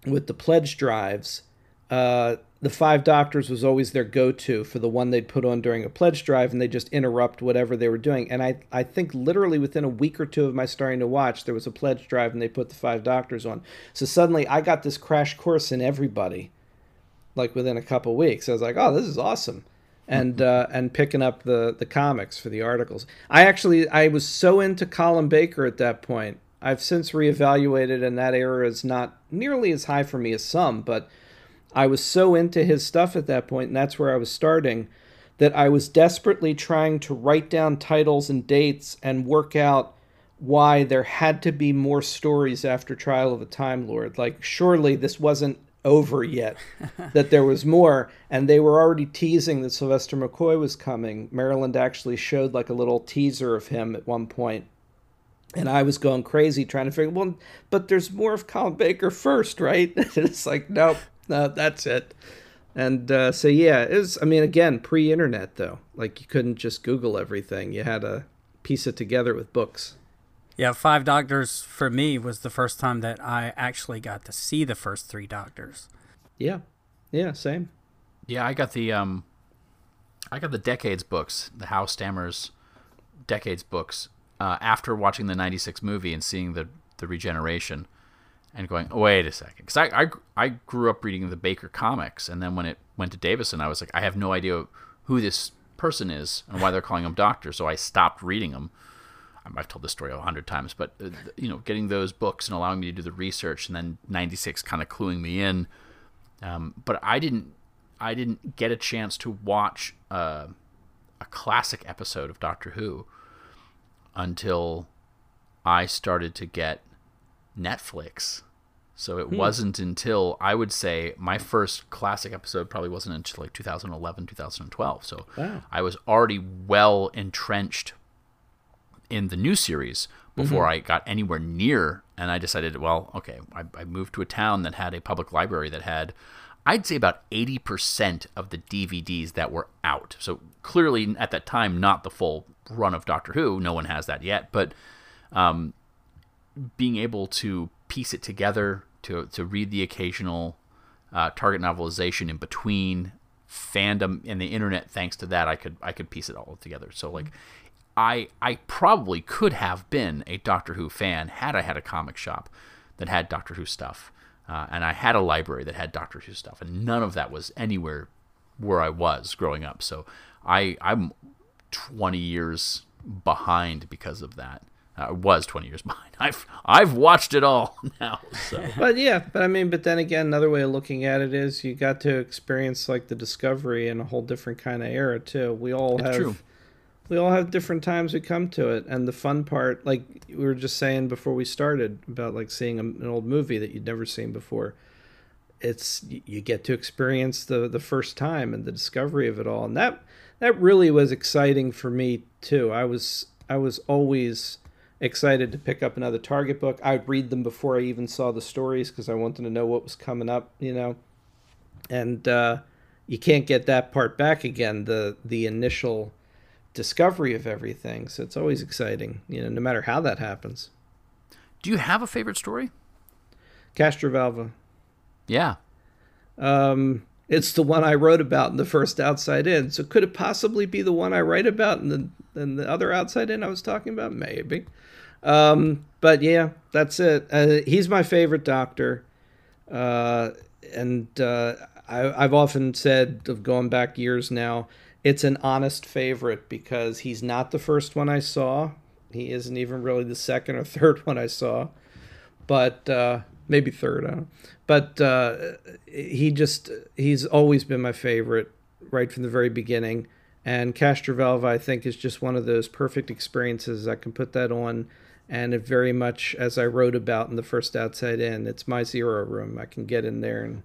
[SPEAKER 4] with the pledge drives, uh, the Five Doctors was always their go-to for the one they'd put on during a pledge drive, and they just interrupt whatever they were doing. And I, I think literally within a week or two of my starting to watch, there was a pledge drive, and they put the Five Doctors on. So suddenly, I got this crash course in everybody, like within a couple weeks. I was like, oh, this is awesome, and uh, and picking up the the comics for the articles. I actually I was so into Colin Baker at that point. I've since reevaluated, and that era is not nearly as high for me as some, but I was so into his stuff at that point, and that's where I was starting, that I was desperately trying to write down titles and dates and work out why there had to be more stories after Trial of a Time Lord. Like, surely this wasn't over yet, [LAUGHS] that there was more. And they were already teasing that Sylvester McCoy was coming. Maryland actually showed like a little teaser of him at one point. And I was going crazy trying to figure, well, but there's more of Colin Baker first, right? [LAUGHS] it's like, nope, no, that's it. And uh, so yeah, it was. I mean, again, pre-internet though. Like you couldn't just Google everything. You had to piece it together with books.
[SPEAKER 6] Yeah, Five Doctors for me was the first time that I actually got to see the first three Doctors.
[SPEAKER 4] Yeah, yeah, same.
[SPEAKER 10] Yeah, I got the um, I got the Decades books, the Howe Stammers Decades books, uh, after watching the '96 movie and seeing the the regeneration and going, oh, wait a second, because I, I I grew up reading the Baker comics, and then when it went to Davison, I was like, I have no idea who this person is and why they're calling him Doctor, so I stopped reading them. I've told this story a hundred times, but uh, you know, getting those books and allowing me to do the research, and then '96 kind of cluing me in. Um, but I didn't, I didn't get a chance to watch uh, a classic episode of Doctor Who until I started to get Netflix. So it hmm. wasn't until I would say my first classic episode probably wasn't until like 2011, 2012. So wow. I was already well entrenched in the new series before mm-hmm. I got anywhere near. And I decided, well, okay, I, I moved to a town that had a public library that had, I'd say about 80% of the DVDs that were out. So clearly at that time, not the full run of Doctor Who. No one has that yet. But um, being able to piece it together, to to read the occasional uh, target novelization in between fandom and the internet. Thanks to that, I could I could piece it all together. So like, I I probably could have been a Doctor Who fan had I had a comic shop that had Doctor Who stuff, uh, and I had a library that had Doctor Who stuff, and none of that was anywhere where I was growing up. So I I'm 20 years behind because of that. Uh, I was 20 years [LAUGHS] behind. I've I've watched it all [LAUGHS] now. So. [LAUGHS]
[SPEAKER 4] but yeah, but I mean, but then again, another way of looking at it is you got to experience like the discovery in a whole different kind of era too. We all it's have true. we all have different times we come to it, and the fun part, like we were just saying before we started about like seeing an old movie that you'd never seen before. It's you get to experience the the first time and the discovery of it all, and that that really was exciting for me too. I was I was always excited to pick up another Target book. I would read them before I even saw the stories because I wanted to know what was coming up, you know. And uh, you can't get that part back again. The the initial discovery of everything. So it's always exciting, you know, no matter how that happens.
[SPEAKER 10] Do you have a favorite story?
[SPEAKER 4] Castrovalva.
[SPEAKER 10] Yeah.
[SPEAKER 4] Um, it's the one I wrote about in the first Outside In. So could it possibly be the one I write about in the in the other Outside In I was talking about? Maybe. Um, but yeah, that's it. Uh, he's my favorite doctor. Uh, and uh, I, I've often said, of going back years now, it's an honest favorite because he's not the first one I saw. He isn't even really the second or [LAUGHS] third one I saw, but uh, maybe third. I don't know. But uh, he just he's always been my favorite right from the very beginning. And Castrovalva, I think, is just one of those perfect experiences. I can put that on, and it very much, as I wrote about in the first Outside In, it's my zero room. I can get in there and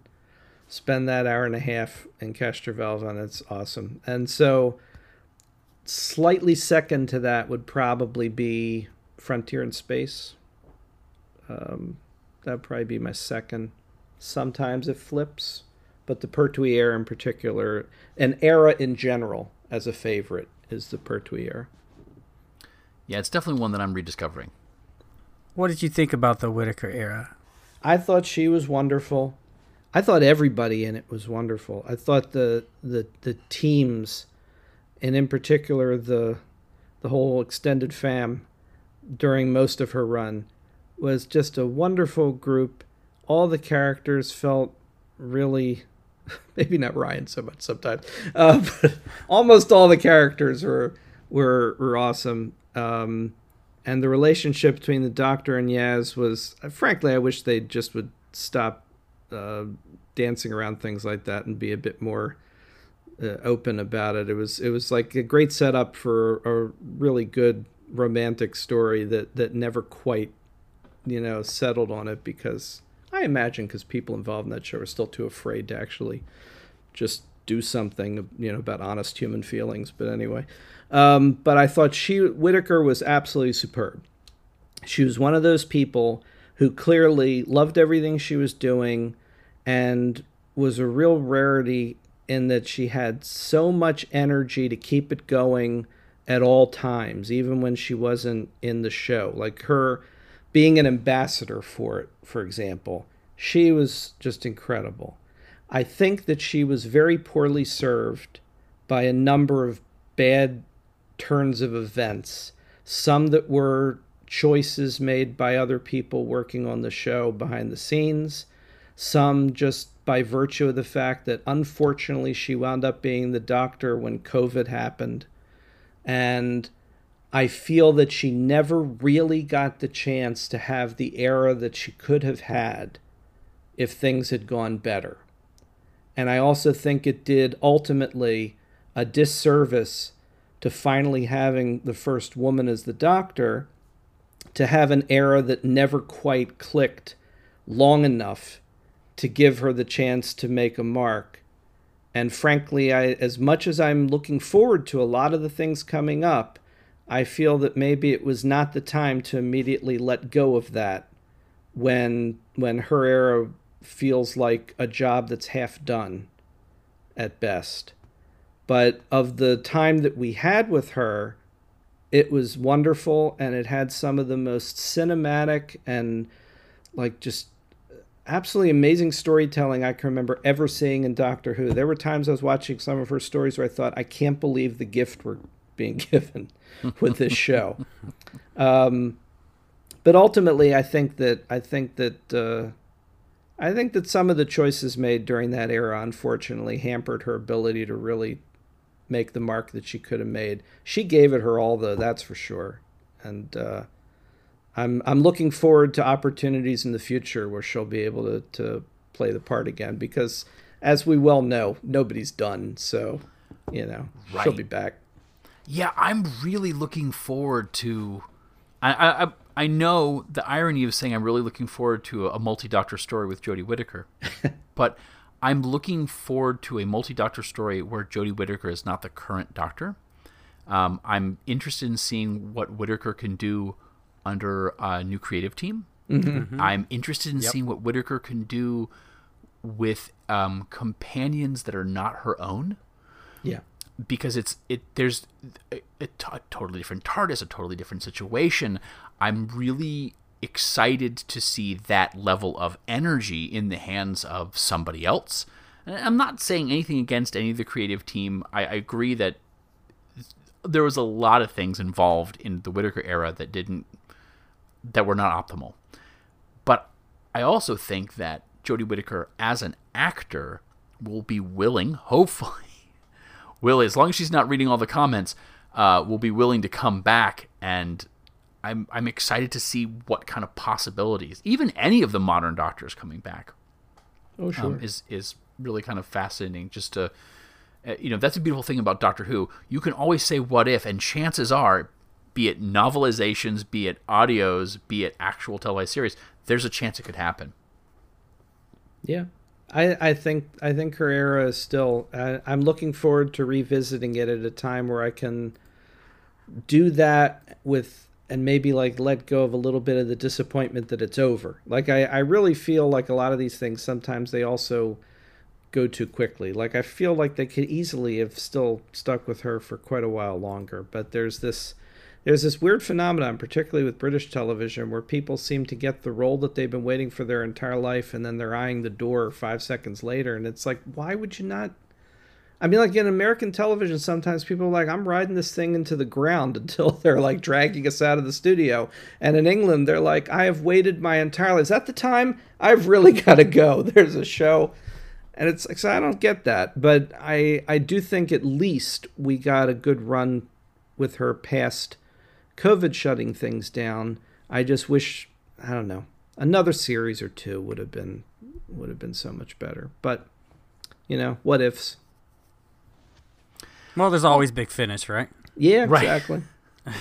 [SPEAKER 4] spend that hour and a half in Castrovalva, and it's awesome. And so, slightly second to that would probably be Frontier in Space. Um, that'd probably be my second. Sometimes it flips, but the Pertwee era in particular, an era in general as a favorite, is the Pertwee era.
[SPEAKER 10] Yeah, it's definitely one that I'm rediscovering.
[SPEAKER 6] What did you think about the Whittaker era?
[SPEAKER 4] I thought she was wonderful. I thought everybody in it was wonderful. I thought the the the teams, and in particular the the whole extended fam, during most of her run, was just a wonderful group. All the characters felt really, [LAUGHS] maybe not Ryan so much sometimes, uh, [LAUGHS] but almost all the characters were were were awesome. Um, and the relationship between the Doctor and Yaz was, frankly, I wish they just would stop uh, dancing around things like that and be a bit more uh, open about it. It was it was like a great setup for a really good romantic story that that never quite you know settled on it because I imagine because people involved in that show are still too afraid to actually just do something you know about honest human feelings. But anyway, um, but I thought she Whittaker was absolutely superb. She was one of those people who clearly loved everything she was doing and was a real rarity in that she had so much energy to keep it going at all times, even when she wasn't in the show. Like her being an ambassador for it, for example, she was just incredible. I think that she was very poorly served by a number of bad turns of events, some that were choices made by other people working on the show behind the scenes, some just by virtue of the fact that unfortunately she wound up being the doctor when COVID happened. And I feel that she never really got the chance to have the era that she could have had if things had gone better. And I also think it did ultimately a disservice to finally having the first woman as the doctor to have an era that never quite clicked long enough to give her the chance to make a mark. And frankly, I, as much as I'm looking forward to a lot of the things coming up, I feel that maybe it was not the time to immediately let go of that when when her era feels like a job that's half done at best. But of the time that we had with her, it was wonderful and it had some of the most cinematic and like just absolutely amazing storytelling I can remember ever seeing in Doctor Who. There were times I was watching some of her stories where I thought, I can't believe the gift we're being [LAUGHS] given with this show. [LAUGHS] Um, but ultimately, I think that I think that uh, I think that some of the choices made during that era, unfortunately, hampered her ability to really make the mark that she could have made. She gave it her all, though, that's for sure. And uh, I'm I'm looking forward to opportunities in the future where she'll be able to to play the part again because, as we well know, nobody's done. So, you know, right. she'll be back.
[SPEAKER 10] Yeah, I'm really looking forward to. I, I I know the irony of saying I'm really looking forward to a, a multi-doctor story with Jodie Whittaker, [LAUGHS] but I'm looking forward to a multi-doctor story where Jodie Whittaker is not the current doctor. Um, I'm interested in seeing what Whittaker can do under a new creative team. Mm-hmm. I'm interested in yep. seeing what Whittaker can do with um, companions that are not her own.
[SPEAKER 4] Yeah,
[SPEAKER 10] because it's it. There's a, a, t- a totally different TARDIS, a totally different situation. I'm really excited to see that level of energy in the hands of somebody else. And I'm not saying anything against any of the creative team. I, I agree that there was a lot of things involved in the Whittaker era that didn't that were not optimal. But I also think that Jodie Whittaker as an actor will be willing, hopefully, will as long as she's not reading all the comments, uh, will be willing to come back and I'm I'm excited to see what kind of possibilities, even any of the modern Doctors coming back.
[SPEAKER 4] Oh sure.
[SPEAKER 10] um, is is really kind of fascinating. Just to, uh, you know, that's a beautiful thing about Doctor Who. You can always say what if, and chances are, be it novelizations, be it audios, be it actual televised series, there's a chance it could happen.
[SPEAKER 4] Yeah, I I think I think her era is still. I'm looking forward to revisiting it at a time where I can do that with and maybe like let go of a little bit of the disappointment that it's over. Like I, I really feel like a lot of these things sometimes they also go too quickly. Like I feel like they could easily have still stuck with her for quite a while longer. But there's this there's this weird phenomenon, particularly with British television, where people seem to get the role that they've been waiting for their entire life and then they're eyeing the door five seconds later and it's like, why would you not I mean, like in American television, sometimes people are like, I'm riding this thing into the ground [LAUGHS] until they're like dragging us out of the studio. And in England, they're like, I have waited my entire life. Is that the time? I've really [LAUGHS] got to go. There's a show. And it's like, so I don't get that. But I, I do think at least we got a good run with her past COVID shutting things down. I just wish, I don't know, another series or two would have been would have been so much better. But you know, what ifs?
[SPEAKER 6] Well, there's always Big Finish, right?
[SPEAKER 4] Yeah,
[SPEAKER 10] Right.
[SPEAKER 4] exactly. [LAUGHS]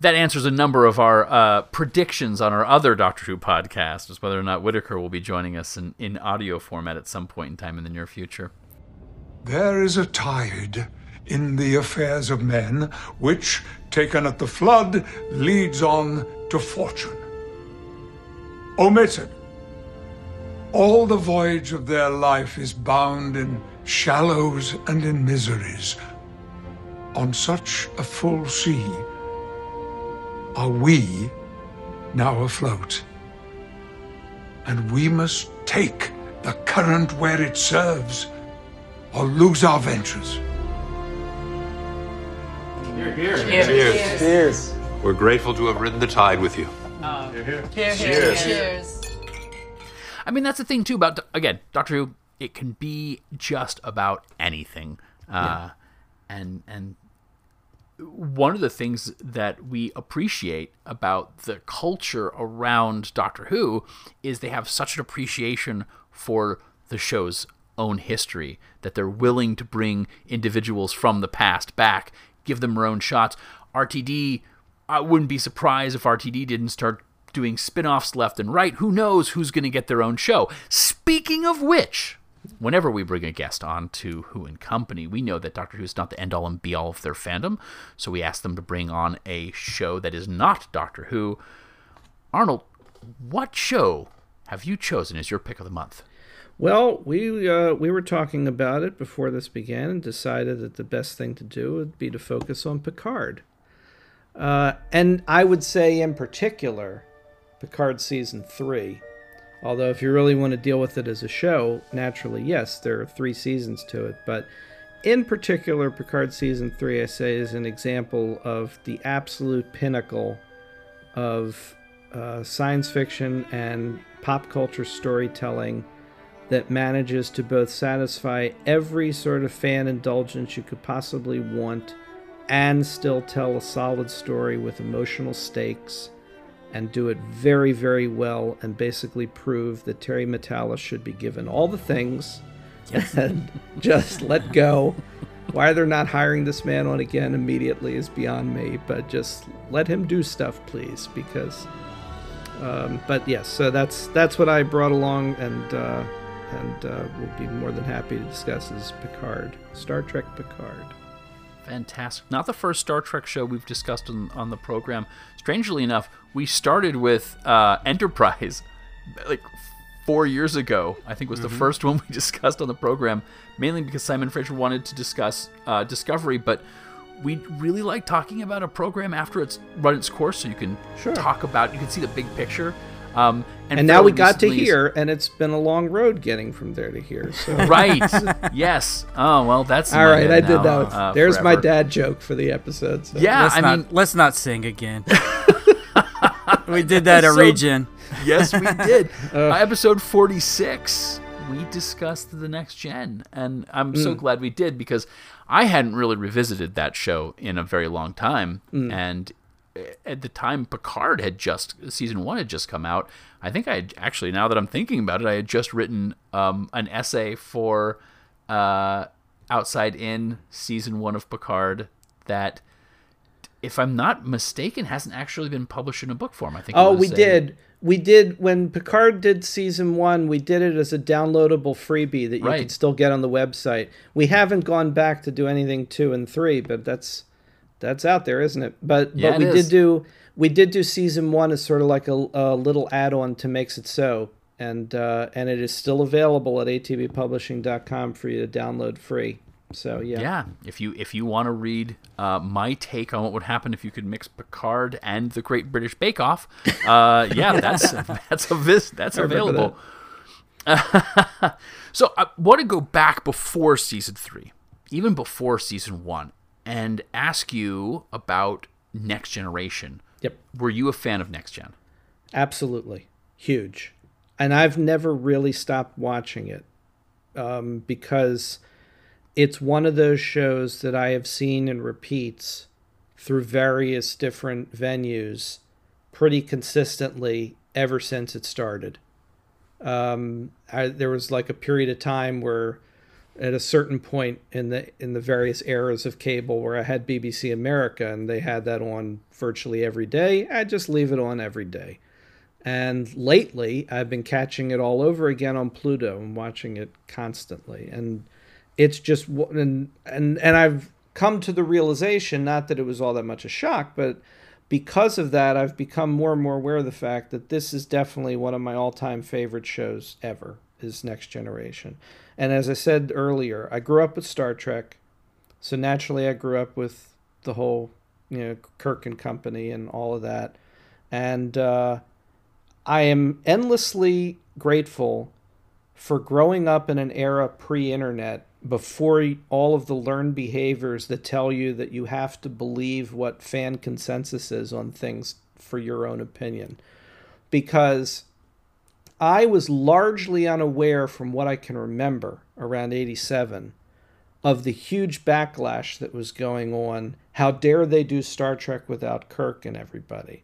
[SPEAKER 10] That answers a number of our uh, predictions on our other Doctor Who podcast, as whether or not Whittaker will be joining us in, in audio format at some point in time in the near future.
[SPEAKER 3] There is a tide in the affairs of men which, taken at the flood, leads on to fortune. Omitted, all the voyage of their life is bound in shallows and in miseries. On such a full sea, are we now afloat? And we must take the current where it serves, or lose our ventures.
[SPEAKER 11] Cheers. Cheers!
[SPEAKER 12] We're grateful to have ridden the tide with you.
[SPEAKER 11] Cheers. Cheers. Cheers.
[SPEAKER 10] I mean, that's the thing too about again Doctor Who. It can be just about anything, uh, and and one of the things that we appreciate about the culture around Doctor Who is they have such an appreciation for the show's own history that they're willing to bring individuals from the past back, give them their own shots. RTD, I wouldn't be surprised if RTD didn't start doing spin offs left and right. Who knows who's going to get their own show? Speaking of which, whenever we bring a guest on to Who and Company, we know that Doctor Who is not the end all and be all of their fandom, so we ask them to bring on a show that is not Doctor Who. Arnold, what show have you chosen as your pick of the month?
[SPEAKER 4] Well, we uh, we were talking about it before this began and decided that the best thing to do would be to focus on Picard. Uh, and I would say, in particular, Picard season three. Although, if you really want to deal with it as a show, naturally, yes, there are three seasons to it. But in particular, Picard season three, I say, is an example of the absolute pinnacle of uh, science fiction and pop culture storytelling that manages to both satisfy every sort of fan indulgence you could possibly want and still tell a solid story with emotional stakes and do it very, very well and basically prove that Terry Matalas should be given all the things [LAUGHS] and just let go. Why they're not hiring this man on again immediately is beyond me, but just let him do stuff, please, because. Um, but yes, so that's that's what I brought along, and uh, and uh, we'll be more than happy to discuss is Picard, Star Trek Picard.
[SPEAKER 10] Fantastic. Not the first Star Trek show we've discussed on, on the program. Strangely enough, we started with uh, Enterprise [LAUGHS] like four years ago. I think was the
[SPEAKER 6] Mhm.
[SPEAKER 10] first one [LAUGHS] we discussed on the program, mainly because Simon Fraser wanted to discuss uh, Discovery, but we really like talking about a program after it's run its course, so you can talk about, you can see the big picture. Um,
[SPEAKER 4] And, now we got to here, and it's been a long road getting from there to here. So [LAUGHS]
[SPEAKER 10] right. yes. Oh well, that's all right.
[SPEAKER 4] all
[SPEAKER 10] my
[SPEAKER 4] right.
[SPEAKER 10] head
[SPEAKER 4] I did that.
[SPEAKER 10] uh,
[SPEAKER 4] There's my dad joke for the episode. So.
[SPEAKER 10] Yeah,
[SPEAKER 6] let's
[SPEAKER 10] I
[SPEAKER 6] not,
[SPEAKER 10] mean-
[SPEAKER 6] let's not sing again. [LAUGHS] we did that at Region.
[SPEAKER 10] Yes, we [LAUGHS] did. uh, episode 46, we discussed the next gen. And I'm so
[SPEAKER 4] Mm.
[SPEAKER 10] glad we did because I hadn't really revisited that show in a very long time.
[SPEAKER 4] Mm.
[SPEAKER 10] And at the time Picard had just season one had just come out. I think I had, actually now that I'm thinking about it, I had just written um, an essay for uh, Outside In season one of Picard that, if I'm not mistaken, hasn't actually been published in a book form. I think.
[SPEAKER 4] Oh, we did. We did when Picard did season one. We did it as a downloadable freebie that you right. could still get on the website. We haven't gone back to do anything two and three, but that's that's out there, isn't it? But
[SPEAKER 10] yeah,
[SPEAKER 4] but we did do we did do season one as sort of like a, a little add-on to Makes It So, and uh, and it is still available at atbpublishing.com for you to download free. So yeah,
[SPEAKER 10] yeah. If you if you want to read uh, my take on what would happen if you could mix Picard and the Great British Bake Off, uh, [LAUGHS] yeah, that's that's a vis- that's available. That. [LAUGHS] so I want to go back before season three, even before season one, and ask you about Next Generation.
[SPEAKER 4] Yep.
[SPEAKER 10] Were you a fan of Next Gen?
[SPEAKER 4] Absolutely, huge, and I've never really stopped watching it um, because it's one of those shows that I have seen in repeats through various different venues pretty consistently ever since it started. Um, I, there was like a period of time where at a certain point in the in the various eras of cable where I had BBC America and they had that on virtually every day, I'd just leave it on every day. And lately, I've been catching it all over again on Pluto and watching it constantly. And it's just and and and I've come to the realization not that it was all that much a shock, but because of that, I've become more and more aware of the fact that this is definitely one of my all-time favorite shows ever. Is Next Generation. And as I said earlier, I grew up with Star Trek, so naturally I grew up with the whole, you know, Kirk and Company and all of that. And uh, I am endlessly grateful for growing up in an era pre-internet before all of the learned behaviors that tell you that you have to believe what fan consensus is on things for your own opinion. Because I was largely unaware from what I can remember around 87 of the huge backlash that was going on. How dare they do Star Trek without Kirk and everybody?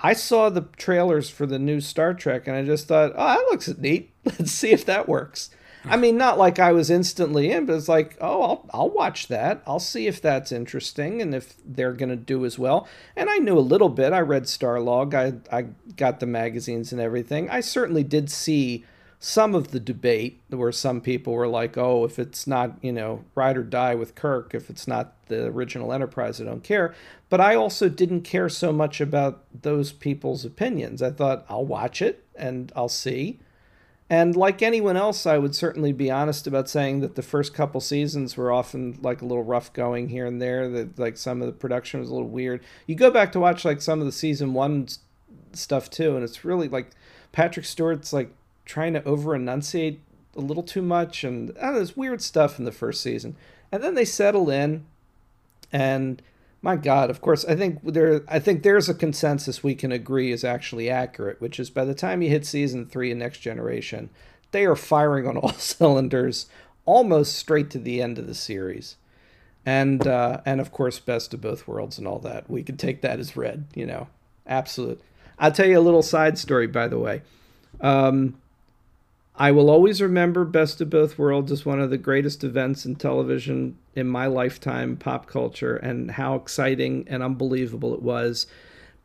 [SPEAKER 4] I saw the trailers for the new Star Trek and I just thought, oh, that looks neat. [LAUGHS] Let's see if that works. I mean, not like I was instantly in, but it's like, oh, I'll I'll watch that. I'll see if that's interesting and if they're gonna do as well. And I knew a little bit. I read Starlog. I I got the magazines and everything. I certainly did see some of the debate where some people were like, oh, if it's not, you know, ride or die with Kirk, if it's not the original Enterprise, I don't care. But I also didn't care so much about those people's opinions. I thought, I'll watch it and I'll see. And like anyone else, I would certainly be honest about saying that the first couple seasons were often like a little rough going here and there. That like some of the production was a little weird. You go back to watch like some of the season one stuff too, and it's really like Patrick Stewart's like trying to over enunciate a little too much, and know, there's weird stuff in the first season. And then they settle in, and my God, of course, I think there. I think there's a consensus we can agree is actually accurate, which is by the time you hit season three in Next Generation, they are firing on all [LAUGHS] cylinders, almost straight to the end of the series, and uh, and of course, best of both worlds and all that. We could take that as read, you know, absolute. I'll tell you a little side story, by the way. Um, I will always remember Best of Both Worlds as one of the greatest events in television in my lifetime, pop culture, and how exciting and unbelievable it was,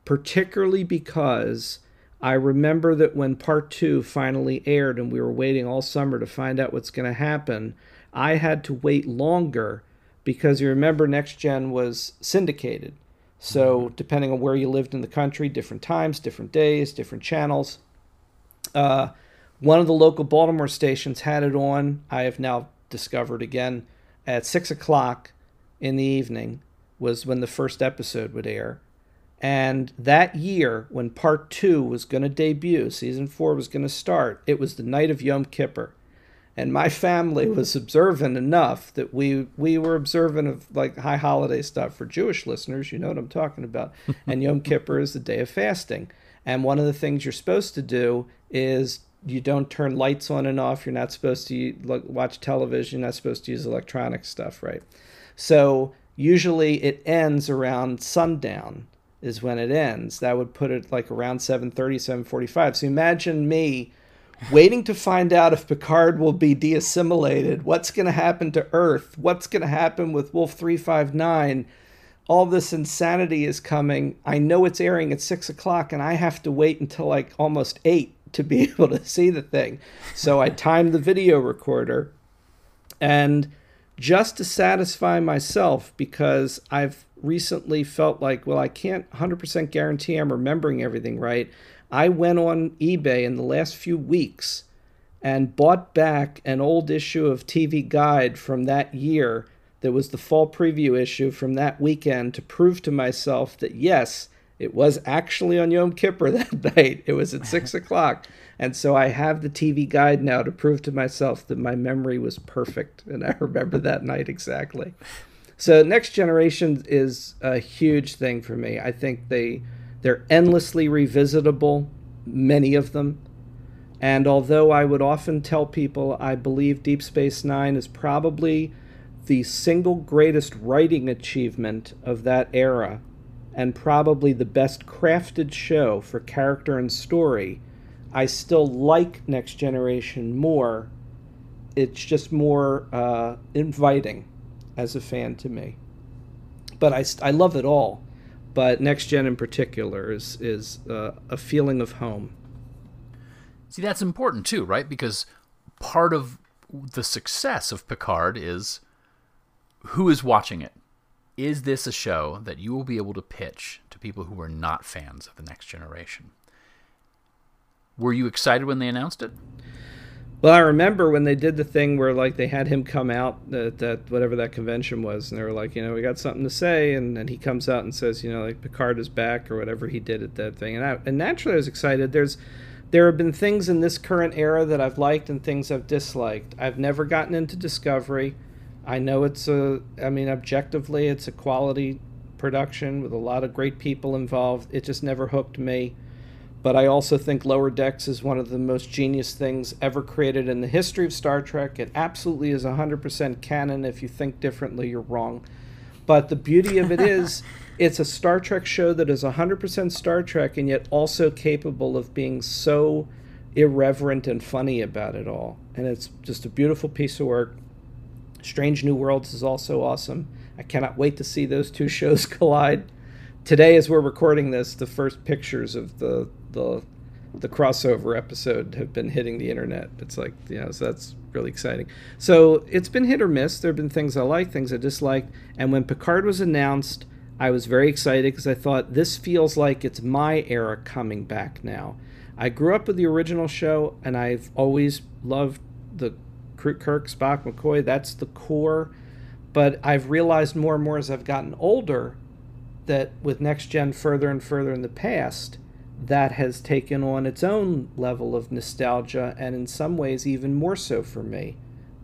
[SPEAKER 4] particularly because I remember that when part two finally aired and we were waiting all summer to find out what's going to happen, I had to wait longer because you remember Next Gen was syndicated. So, depending on where you lived in the country, different times, different days, different channels. Uh, one of the local Baltimore stations had it on. I have now discovered again at six o'clock in the evening was when the first episode would air. And that year, when part two was going to debut, season four was going to start, it was the night of Yom Kippur. And my family was observant enough that we we were observant of like high holiday stuff for Jewish listeners. You know what I'm talking about. [LAUGHS] and Yom Kippur is the day of fasting. And one of the things you're supposed to do is you don't turn lights on and off. You're not supposed to watch television. You're not supposed to use electronic stuff, right? So usually it ends around sundown is when it ends. That would put it like around 7:30, 7:45. So imagine me waiting to find out if Picard will be de-assimilated. What's going to happen to Earth? What's going to happen with Wolf 359? All this insanity is coming. I know it's airing at six o'clock, and I have to wait until like almost eight to be [LAUGHS] able to see the thing. So I timed the video recorder, and just to satisfy myself, because I've recently felt like, well, I can't 100% guarantee I'm remembering everything right. I went on eBay in the last few weeks and bought back an old issue of TV Guide from that year that was the fall preview issue from that weekend to prove to myself that yes, it was actually on Yom Kippur [LAUGHS] that night. It was at six o'clock. And so I have the TV guide now to prove to myself that my memory was perfect. And I remember that night exactly. So Next Generation is a huge thing for me. I think they they're endlessly revisitable, many of them. And although I would often tell people I believe Deep Space Nine is probably the single greatest writing achievement of that era, and probably the best crafted show for character and story, I still like Next Generation more. It's just more uh, inviting as a fan to me. But I, I love it all. But Next Gen in particular is, is uh, a feeling of home.
[SPEAKER 10] See, that's important too, right? Because part of the success of Picard is who is watching it. Is this a show that you will be able to pitch to people who are not fans of the next generation? Were you excited when they announced it?
[SPEAKER 4] Well, I remember when they did the thing where like they had him come out at that whatever that convention was, and they were like, you know, we got something to say, and then he comes out and says, you know, like Picard is back or whatever he did at that thing, and I, and naturally I was excited. There's there have been things in this current era that I've liked and things I've disliked. I've never gotten into Discovery. I know it's a, I mean, objectively, it's a quality production with a lot of great people involved. It just never hooked me. But I also think Lower Decks is one of the most genius things ever created in the history of Star Trek. It absolutely is 100% canon. If you think differently, you're wrong. But the beauty of it is, [LAUGHS] it's a Star Trek show that is 100% Star Trek and yet also capable of being so irreverent and funny about it all. And it's just a beautiful piece of work. Strange New Worlds is also awesome. I cannot wait to see those two [LAUGHS] shows collide. Today, as we're recording this, the first pictures of the the the crossover episode have been hitting the internet. It's like, know, so that's really exciting. So it's been hit or miss. There have been things I like, things I disliked. And when Picard was announced, I was very excited because I thought this feels like it's my era coming back now. I grew up with the original show, and I've always loved the Kirk, Spock, McCoy. That's the core. But I've realized more and more as I've gotten older that with Next Gen further and further in the past, that has taken on its own level of nostalgia and in some ways even more so for me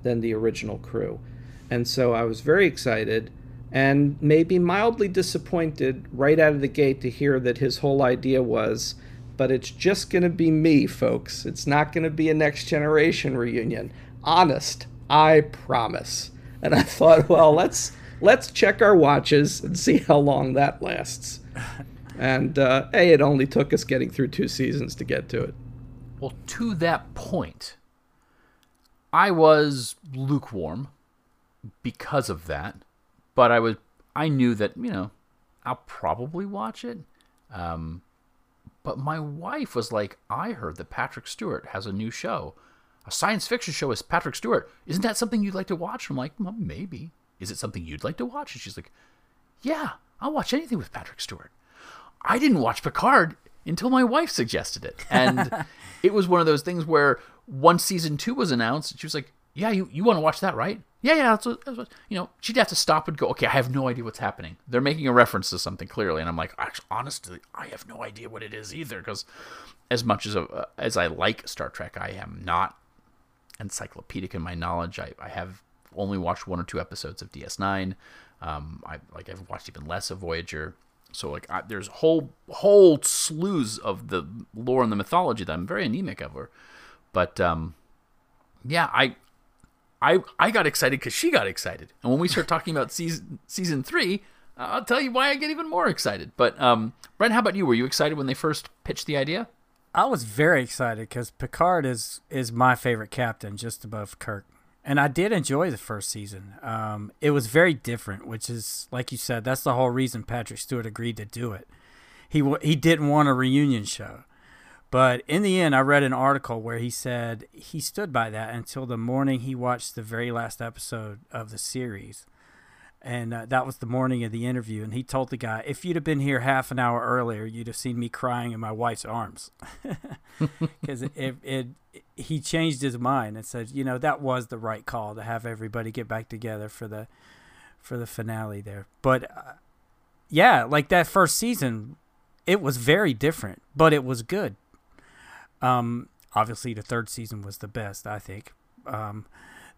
[SPEAKER 4] than the original crew. And so I was very excited and maybe mildly disappointed right out of the gate to hear that his whole idea was but it's just going to be me, folks. It's not going to be a next generation reunion. Honest, I promise. And I thought, well, let's let's check our watches and see how long that lasts. And uh, hey, it only took us getting through two seasons to get to it.
[SPEAKER 10] Well, to that point, I was lukewarm because of that, but I was I knew that you know I'll probably watch it. Um, but my wife was like, I heard that Patrick Stewart has a new show, a science fiction show with Patrick Stewart. Isn't that something you'd like to watch? I'm like, well, maybe. Is it something you'd like to watch? And she's like, Yeah, I'll watch anything with Patrick Stewart. I didn't watch Picard until my wife suggested it. And [LAUGHS] it was one of those things where once season two was announced, she was like, Yeah, you, you want to watch that, right? Yeah, yeah. That's what, that's what, you know, she'd have to stop and go, Okay, I have no idea what's happening. They're making a reference to something clearly. And I'm like, honestly, I have no idea what it is either. Because as much as, a, as I like Star Trek, I am not encyclopedic in my knowledge. I, I have only watched one or two episodes of DS9. Um, I like I've watched even less of Voyager. So like I, there's whole whole slews of the lore and the mythology that I'm very anemic over. But um, yeah, I I I got excited because she got excited, and when we start talking about season season three, I'll tell you why I get even more excited. But um, Brent, how about you? Were you excited when they first pitched the idea?
[SPEAKER 6] I was very excited because Picard is is my favorite captain, just above Kirk, and I did enjoy the first season. Um, it was very different, which is like you said, that's the whole reason Patrick Stewart agreed to do it. He he didn't want a reunion show, but in the end, I read an article where he said he stood by that until the morning he watched the very last episode of the series and uh, that was the morning of the interview and he told the guy if you'd have been here half an hour earlier you'd have seen me crying in my wife's arms. [LAUGHS] Because it, it, it, he changed his mind and said you know that was the right call to have everybody get back together for the for the finale there. But uh, yeah like that first season it was very different but it was good. Um obviously the third season was the best i think. Um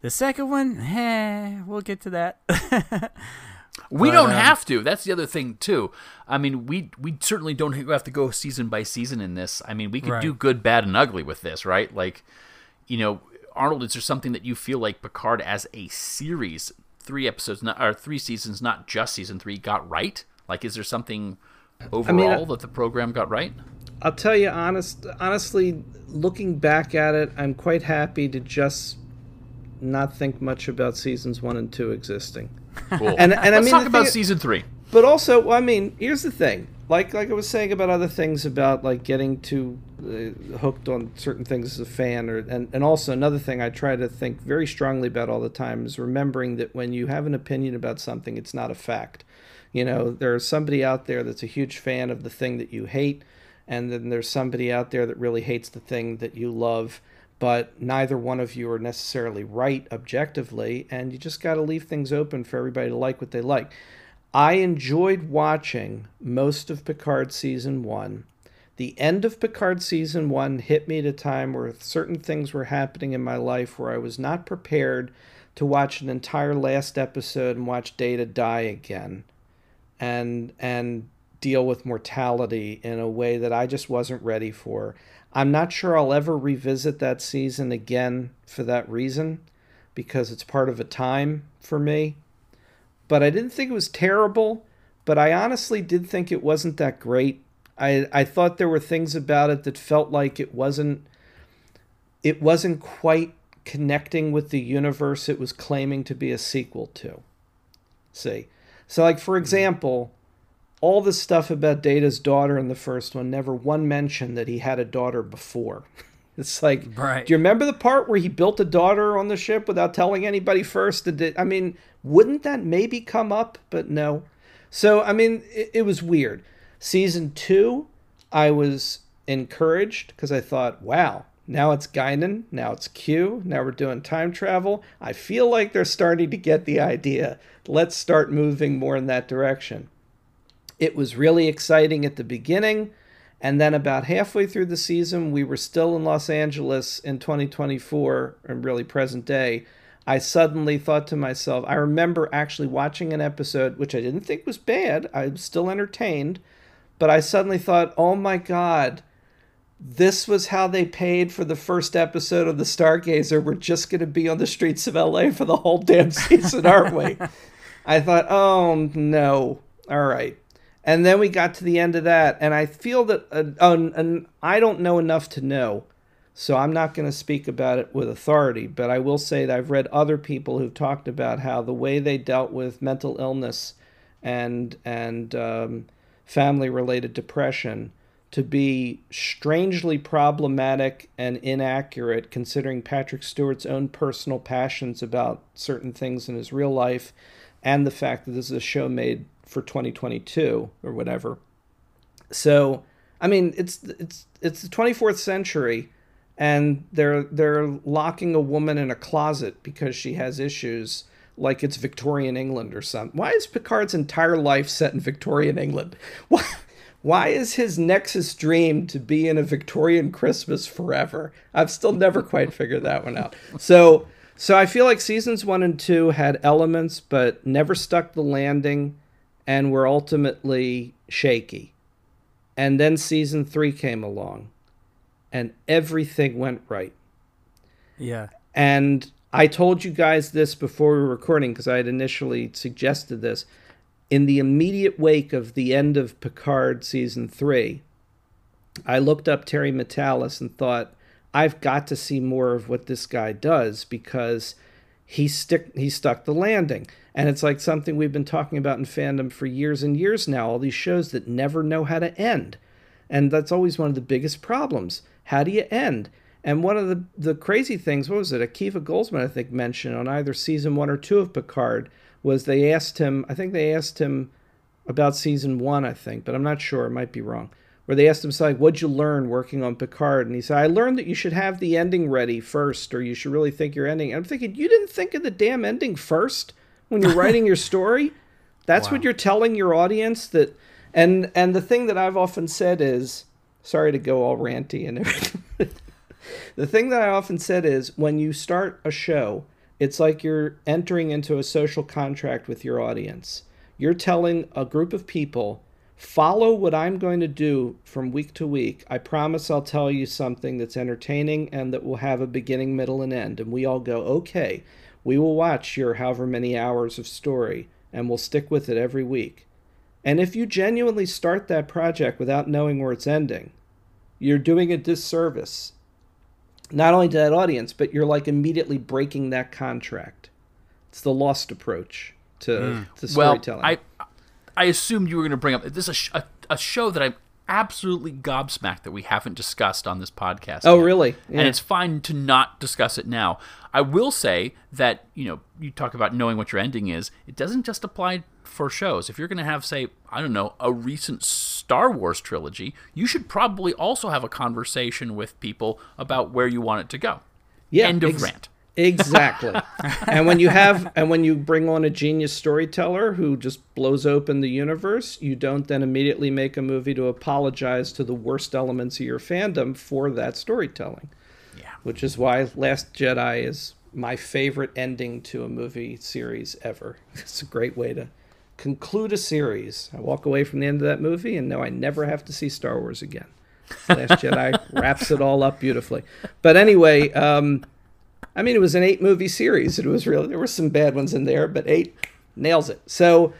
[SPEAKER 6] the second one, eh, we'll get to that. [LAUGHS]
[SPEAKER 10] we but, don't um, have to. That's the other thing too. I mean, we we certainly don't have to go season by season in this. I mean, we could right. do good, bad, and ugly with this, right? Like, you know, Arnold, is there something that you feel like Picard as a series, three episodes, not or three seasons, not just season three, got right? Like, is there something overall I mean, that the program got right?
[SPEAKER 4] I'll tell you honest honestly, looking back at it, I'm quite happy to just not think much about seasons one and two existing. [LAUGHS]
[SPEAKER 10] Cool. And, and Let's I mean, talk about season three.
[SPEAKER 4] But also, I mean, here's the thing. Like like I was saying about other things about like getting too uh, hooked on certain things as a fan, or and and also another thing I try to think very strongly about all the time is remembering that when you have an opinion about something, it's not a fact. You know, there's somebody out there that's a huge fan of the thing that you hate, and then there's somebody out there that really hates the thing that you love but neither one of you are necessarily right objectively, and you just got to leave things open for everybody to like what they like. I enjoyed watching most of Picard season one. The end of Picard season one hit me at a time where certain things were happening in my life where I was not prepared to watch an entire last episode and watch Data die again and and deal with mortality in a way that I just wasn't ready for. I'm not sure I'll ever revisit that season again for that reason because it's part of a time for me. But I didn't think it was terrible, but I honestly did think it wasn't that great. I I thought there were things about it that felt like it wasn't it wasn't quite connecting with the universe it was claiming to be a sequel to. See. So like for mm-hmm. example, all the stuff about Data's daughter in the first one, never one mention that he had a daughter before. [LAUGHS] It's like, right. do you remember the part where he built a daughter on the ship without telling anybody first? Did I mean, wouldn't that maybe come up? But no. So I mean, it, it was weird. Season two, I was encouraged because I thought, wow, now it's Guinan, now it's Q, now we're doing time travel. I feel like they're starting to get the idea. Let's start moving more in that direction. It was really exciting at the beginning. And then about halfway through the season, we were still in Los Angeles in 2024, and really present day. I suddenly thought to myself, I remember actually watching an episode, which I didn't think was bad. I was still entertained. But I suddenly thought, oh my God, this was how they paid for the first episode of The Stargazer. We're just going to be on the streets of LA for the whole damn season, aren't we? [LAUGHS] I thought, oh no. All right. And then we got to the end of that, and I feel that, uh, I don't know enough to know, so I'm not going to speak about it with authority, but I will say that I've read other people who've talked about how the way they dealt with mental illness and and um, family related depression to be strangely problematic and inaccurate considering Patrick Stewart's own personal passions about certain things in his real life and the fact that this is a show made for 2022 or whatever. So, I mean, it's it's it's the 24th century and they're they're locking a woman in a closet because she has issues like it's Victorian England or something. Why is Picard's entire life set in Victorian England? [LAUGHS] Why why is his Nexus dream to be in a Victorian Christmas forever? I've still never quite figured that one out. [LAUGHS] So so I feel like seasons 1 and 2 had elements but never stuck the landing and were ultimately shaky. And then season three came along, and everything went right.
[SPEAKER 6] Yeah.
[SPEAKER 4] And I told you guys this before we were recording because I had initially suggested this. in the immediate wake of the end of Picard season three, I looked up Terry Matalas and thought, I've got to see more of what this guy does because he stick he stuck the landing. And it's like something we've been talking about in fandom for years and years now, all these shows that never know how to end. And that's always one of the biggest problems. How do you end? And one of the, the crazy things, what was it? Akiva Goldsman, I think, mentioned on either season one or two of Picard was they asked him, I think they asked him about season one, I think, but I'm not sure. I might be wrong. Where they asked him, like, what'd you learn working on Picard? And he said, I learned that you should have the ending ready first, or you should really think your ending. And I'm thinking, you didn't think of the damn ending first when you're writing your [LAUGHS] story? That's wow. what you're telling your audience that and and the thing that I've often said is sorry to go all ranty and everything. [LAUGHS] the thing that I often said is when you start a show, it's like you're entering into a social contract with your audience. You're telling a group of people, follow what I'm going to do from week to week. I promise I'll tell you something that's entertaining and that will have a beginning, middle, and end. And we all go, okay, we will watch your however many hours of story and we'll stick with it every week. And if you genuinely start that project without knowing where it's ending, you're doing a disservice not only to that audience, but you're like immediately breaking that contract. It's the lost approach to, mm. to storytelling.
[SPEAKER 10] Well, I I assumed you were going to bring up this is a, a, a, show that I'm absolutely gobsmacked that we haven't discussed on this podcast.
[SPEAKER 4] Oh, yet. really?
[SPEAKER 10] Yeah. And it's fine to not discuss it now. I will say that you know you talk about knowing what your ending is. It doesn't just apply for shows. If you're going to have, say, I don't know, a recent Star Wars trilogy, you should probably also have a conversation with people about where you want it to go. Yeah. End of ex- rant.
[SPEAKER 4] Exactly. [LAUGHS] and when you have and when you bring on a genius storyteller who just blows open the universe, you don't then immediately make a movie to apologize to the worst elements of your fandom for that storytelling. Yeah. Which is why Last Jedi is my favorite ending to a movie series ever. [LAUGHS] It's a great way to conclude a series. I walk away from the end of that movie and know I never have to see Star Wars again. Last Jedi [LAUGHS] wraps it all up beautifully. But anyway, um, I mean, it was an eight movie series. It was really there were some bad ones in there, but eight nails it. So,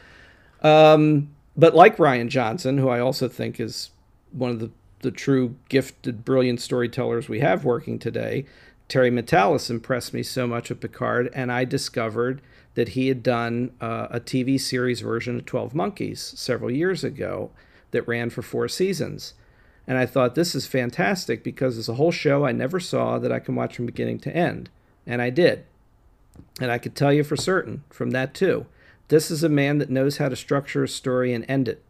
[SPEAKER 4] um, but like Rian Johnson, who I also think is one of the the true gifted, brilliant storytellers we have working today, Terry Matalas impressed me so much with Picard, and I discovered that he had done uh, a TV series version of 12 Monkeys several years ago that ran for four seasons. And I thought, this is fantastic because it's a whole show I never saw that I can watch from beginning to end. And I did. And I could tell you for certain from that too. This is a man that knows how to structure a story and end it.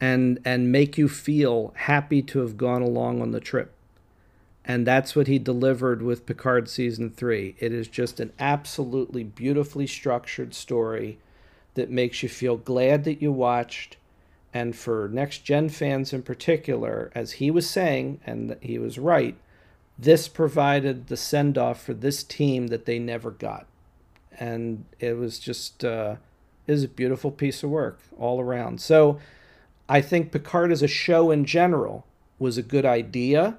[SPEAKER 4] And and make you feel happy to have gone along on the trip and that's what he delivered with Picard season 3. It is just an absolutely beautifully structured story that makes you feel glad that you watched and for next gen fans in particular as he was saying and he was right this provided the send off for this team that they never got and it was just uh, it was a beautiful piece of work all around so i think picard as a show in general was a good idea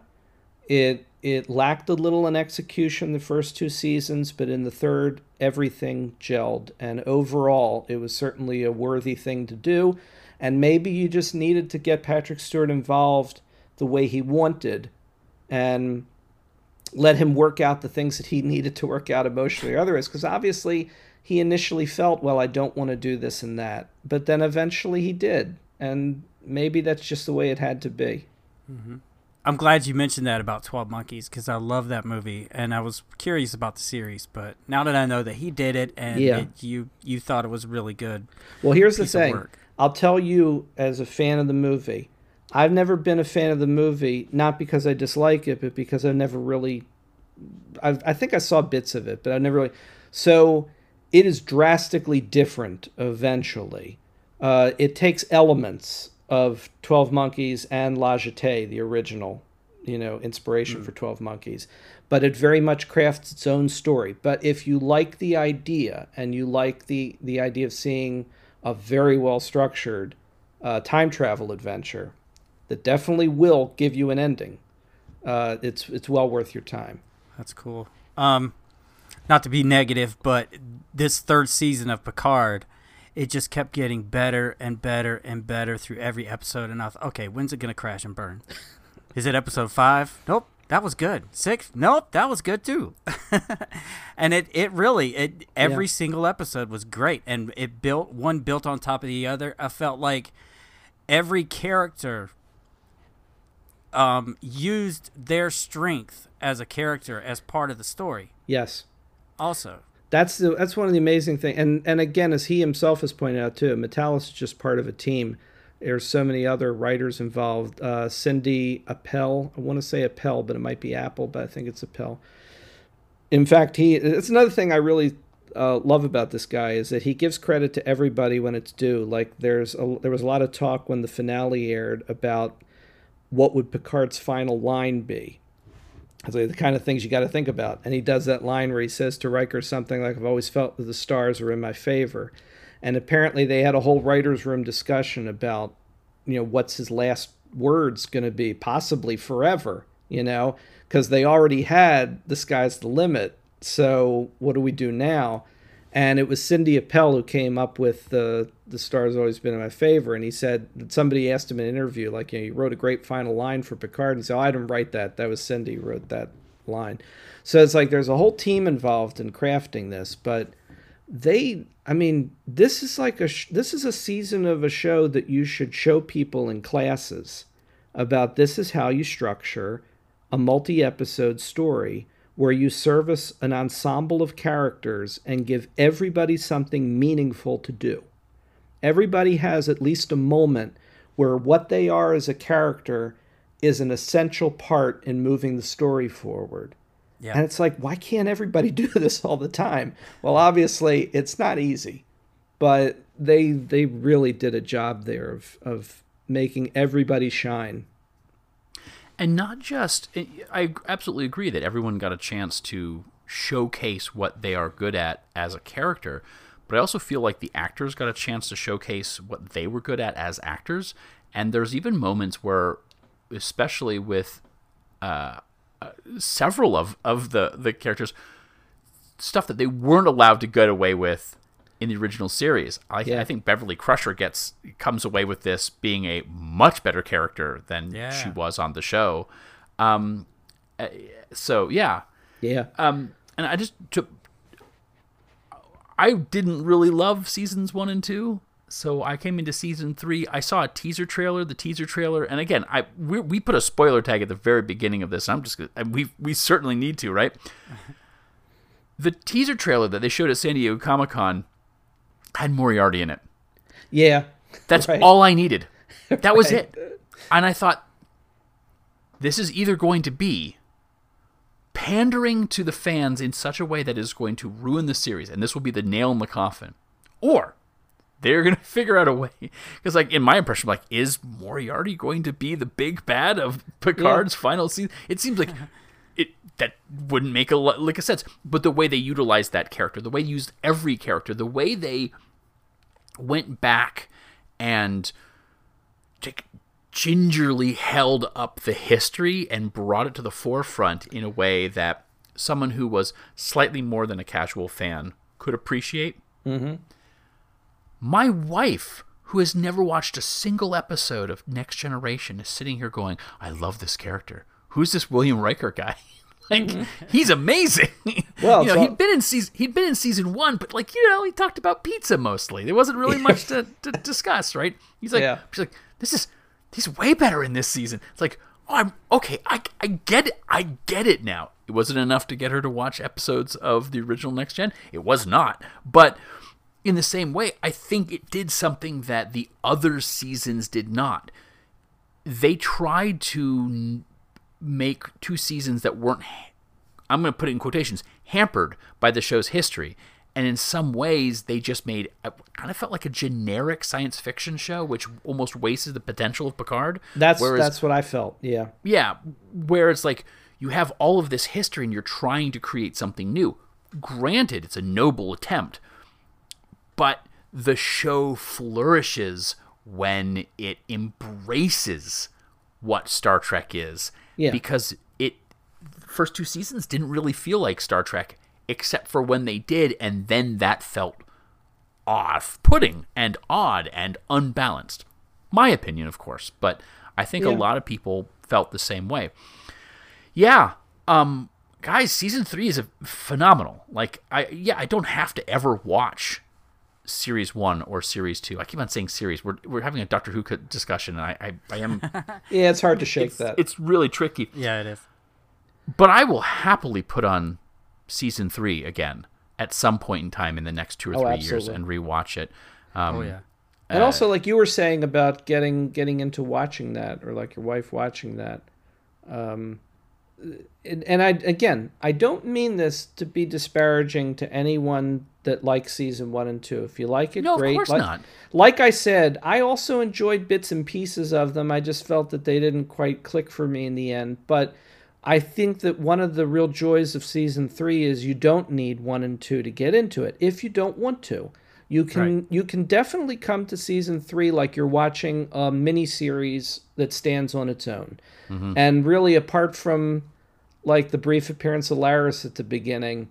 [SPEAKER 4] it it lacked a little in execution the first two seasons, but in the third, everything gelled. And overall, it was certainly a worthy thing to do. And maybe you just needed to get Patrick Stewart involved the way he wanted and let him work out the things that he needed to work out emotionally or otherwise. Because obviously, he initially felt, well, I don't want to do this and that. But then eventually he did. And maybe that's just the way it had to be.
[SPEAKER 6] Mm-hmm. I'm glad you mentioned that about Twelve Monkeys because I love that movie and I was curious about the series. But now that I know that he did it and yeah. it, you you thought it was really good.
[SPEAKER 4] Well, here's the thing. I'll tell you as a fan of the movie, I've never been a fan of the movie not because I dislike it, but because I've never really. I've, I think I saw bits of it, but I never really. So it is drastically different eventually. Uh, it takes elements of 12 Monkeys and La Jetée, the original, you know, inspiration mm. for 12 Monkeys. But it very much crafts its own story. But if you like the idea and you like the, the idea of seeing a very well structured uh, time travel adventure that definitely will give you an ending, uh, it's, it's well worth your time.
[SPEAKER 6] That's cool. Um, not to be negative, but this third season of Picard it just kept getting better and better and better through every episode. And I thought, okay, when's it gonna crash and burn? [LAUGHS] Is it episode five? Nope, that was good. Six? Nope, that was good too. [LAUGHS] and it it really it every
[SPEAKER 4] Yeah.
[SPEAKER 6] single episode was great, and it built one built on top of the other. I felt like every character um, used their strength as a character as part of the story.
[SPEAKER 4] Yes.
[SPEAKER 6] Also,
[SPEAKER 4] That's the that's one of the amazing things, and and again, as he himself has pointed out too, Matalas is just part of a team. There's so many other writers involved. Uh, Cindy Appel, I want to say Appel, but it might be Apple, but I think it's Appel. In fact, he it's another thing I really uh, love about this guy is that he gives credit to everybody when it's due. Like there's a, there was a lot of talk when the finale aired about what would Picard's final line be. It's like the kind of things you got to think about. And he does that line where he says to Riker something like, I've always felt that the stars were in my favor. And apparently they had a whole writer's room discussion about, you know, what's his last words going to be, possibly forever, you know, because they already had the sky's the limit. So what do we do now? And it was Cindy Appel who came up with the the stars always been in my favor. And he said somebody asked him in an interview, like, you know, wrote a great final line for Picard. And said, oh, I didn't write that. That was Cindy who wrote that line. So it's like there's a whole team involved in crafting this, but they, I mean, this is like a this is a season of a show that you should show people in classes about this is how you structure a multi-episode story where you service an ensemble of characters and give everybody something meaningful to do. Everybody has at least a moment where what they are as a character is an essential part in moving the story forward.
[SPEAKER 6] Yeah.
[SPEAKER 4] And it's like, why can't everybody [LAUGHS] do this all the time? Well, obviously, it's not easy, but they they really did a job there of of making everybody shine.
[SPEAKER 10] and not just eh, i absolutely agree that everyone got a chance to showcase what they are good at as a character but i also feel like the actors got a chance to showcase what they were good at as actors and there's even moments where especially with uh, uh, several of, of the, the characters stuff that they weren't allowed to get away with in the original series. I,
[SPEAKER 4] Yeah.
[SPEAKER 10] I think Beverly Crusher gets comes away with this being a much better character than
[SPEAKER 6] Yeah.
[SPEAKER 10] she was on the show. Um, uh, so yeah,
[SPEAKER 4] Yeah.
[SPEAKER 10] um, and I just took. I didn't really love seasons one and two, so I came into season three. I saw a teaser trailer, the teaser trailer, and again, I we, we put a spoiler tag at the very beginning of this. I'm just gonna, we we certainly need to, right? [LAUGHS] The teaser trailer that they showed at San Diego Comic Con had Moriarty in it.
[SPEAKER 4] Yeah.
[SPEAKER 10] That's
[SPEAKER 4] Right.
[SPEAKER 10] all I needed. [LAUGHS] That was
[SPEAKER 4] Right.
[SPEAKER 10] it. And I thought, this is either going to be pandering to the fans in such a way that is going to ruin the series, and this will be the nail in the coffin, or they're going [LAUGHS] to figure out a way. Because, like, in my impression, like, is Moriarty going to be the big bad of Picard's final season? It seems like [LAUGHS] it that wouldn't make a lick of sense. But the way they utilized that character, the way they used every character, the way they went back and gingerly held up the history and brought it to the forefront in a way that someone who was slightly more than a casual fan could appreciate.
[SPEAKER 4] Mm-hmm.
[SPEAKER 10] My wife, who has never watched a single episode of Next Generation, is sitting here going, I love this character. Who's this William Riker guy? [LAUGHS] like, he's amazing. [LAUGHS]
[SPEAKER 4] Well,
[SPEAKER 10] you know,
[SPEAKER 4] so-
[SPEAKER 10] he'd been in season he'd been in season one, but like, you know, he talked about pizza mostly. There wasn't really [LAUGHS] much to, to discuss, right? He's like
[SPEAKER 4] Yeah.
[SPEAKER 10] she's like, This is he's way better in this season. It's like, oh I'm okay, I I get it. I get it now. It wasn't enough to get her to watch episodes of the original Next Gen. It was not. But in the same way, I think it did something that the other seasons did not. They tried to make two seasons that weren't, I'm going to put it in quotations, hampered by the show's history. And in some ways, they just made, I kind of felt like a generic science fiction show, which almost wasted the potential of Picard.
[SPEAKER 4] That's
[SPEAKER 10] Whereas-
[SPEAKER 4] that's what I felt. Yeah.
[SPEAKER 10] yeah, where it's like you have all of this history and you're trying to create something new. Granted, it's a noble attempt, but the show flourishes when it embraces what Star Trek is.
[SPEAKER 4] Yeah.
[SPEAKER 10] Because it first two seasons didn't really feel like Star Trek except for when they did and then that felt off-putting and odd and unbalanced. My opinion, of course, but I think
[SPEAKER 4] Yeah.
[SPEAKER 10] a lot of people felt the same way. Yeah, um, guys, season three is a phenomenal. Like, I yeah, I don't have to ever watch series one or series two. I keep on saying series. We're we're having a Doctor Who co- discussion, and I I, I am. [LAUGHS]
[SPEAKER 4] Yeah, it's hard to shake
[SPEAKER 10] it's,
[SPEAKER 4] that.
[SPEAKER 10] It's really tricky.
[SPEAKER 6] Yeah, it is.
[SPEAKER 10] But I will happily put on season three again at some point in time in the next two or
[SPEAKER 4] Oh,
[SPEAKER 10] three years
[SPEAKER 4] absolutely.
[SPEAKER 10] and rewatch it. Um,
[SPEAKER 6] Oh yeah.
[SPEAKER 4] and
[SPEAKER 10] uh,
[SPEAKER 4] also, like you were saying about getting getting into watching that, or like your wife watching that. Um, and, and I again, I don't mean this to be disparaging to anyone that likes season one and two. If you like it,
[SPEAKER 10] No, of
[SPEAKER 4] great.
[SPEAKER 10] course
[SPEAKER 4] like,
[SPEAKER 10] not.
[SPEAKER 4] Like I said, I also enjoyed bits and pieces of them. I just felt that they didn't quite click for me in the end. But I think that one of the real joys of season three is you don't need one and two to get into it if you don't want to. You can
[SPEAKER 6] Right.
[SPEAKER 4] you can definitely come to season three like you're watching a mini series that stands on its own.
[SPEAKER 10] Mhm.
[SPEAKER 4] And really, apart from like the brief appearance of Laris at the beginning,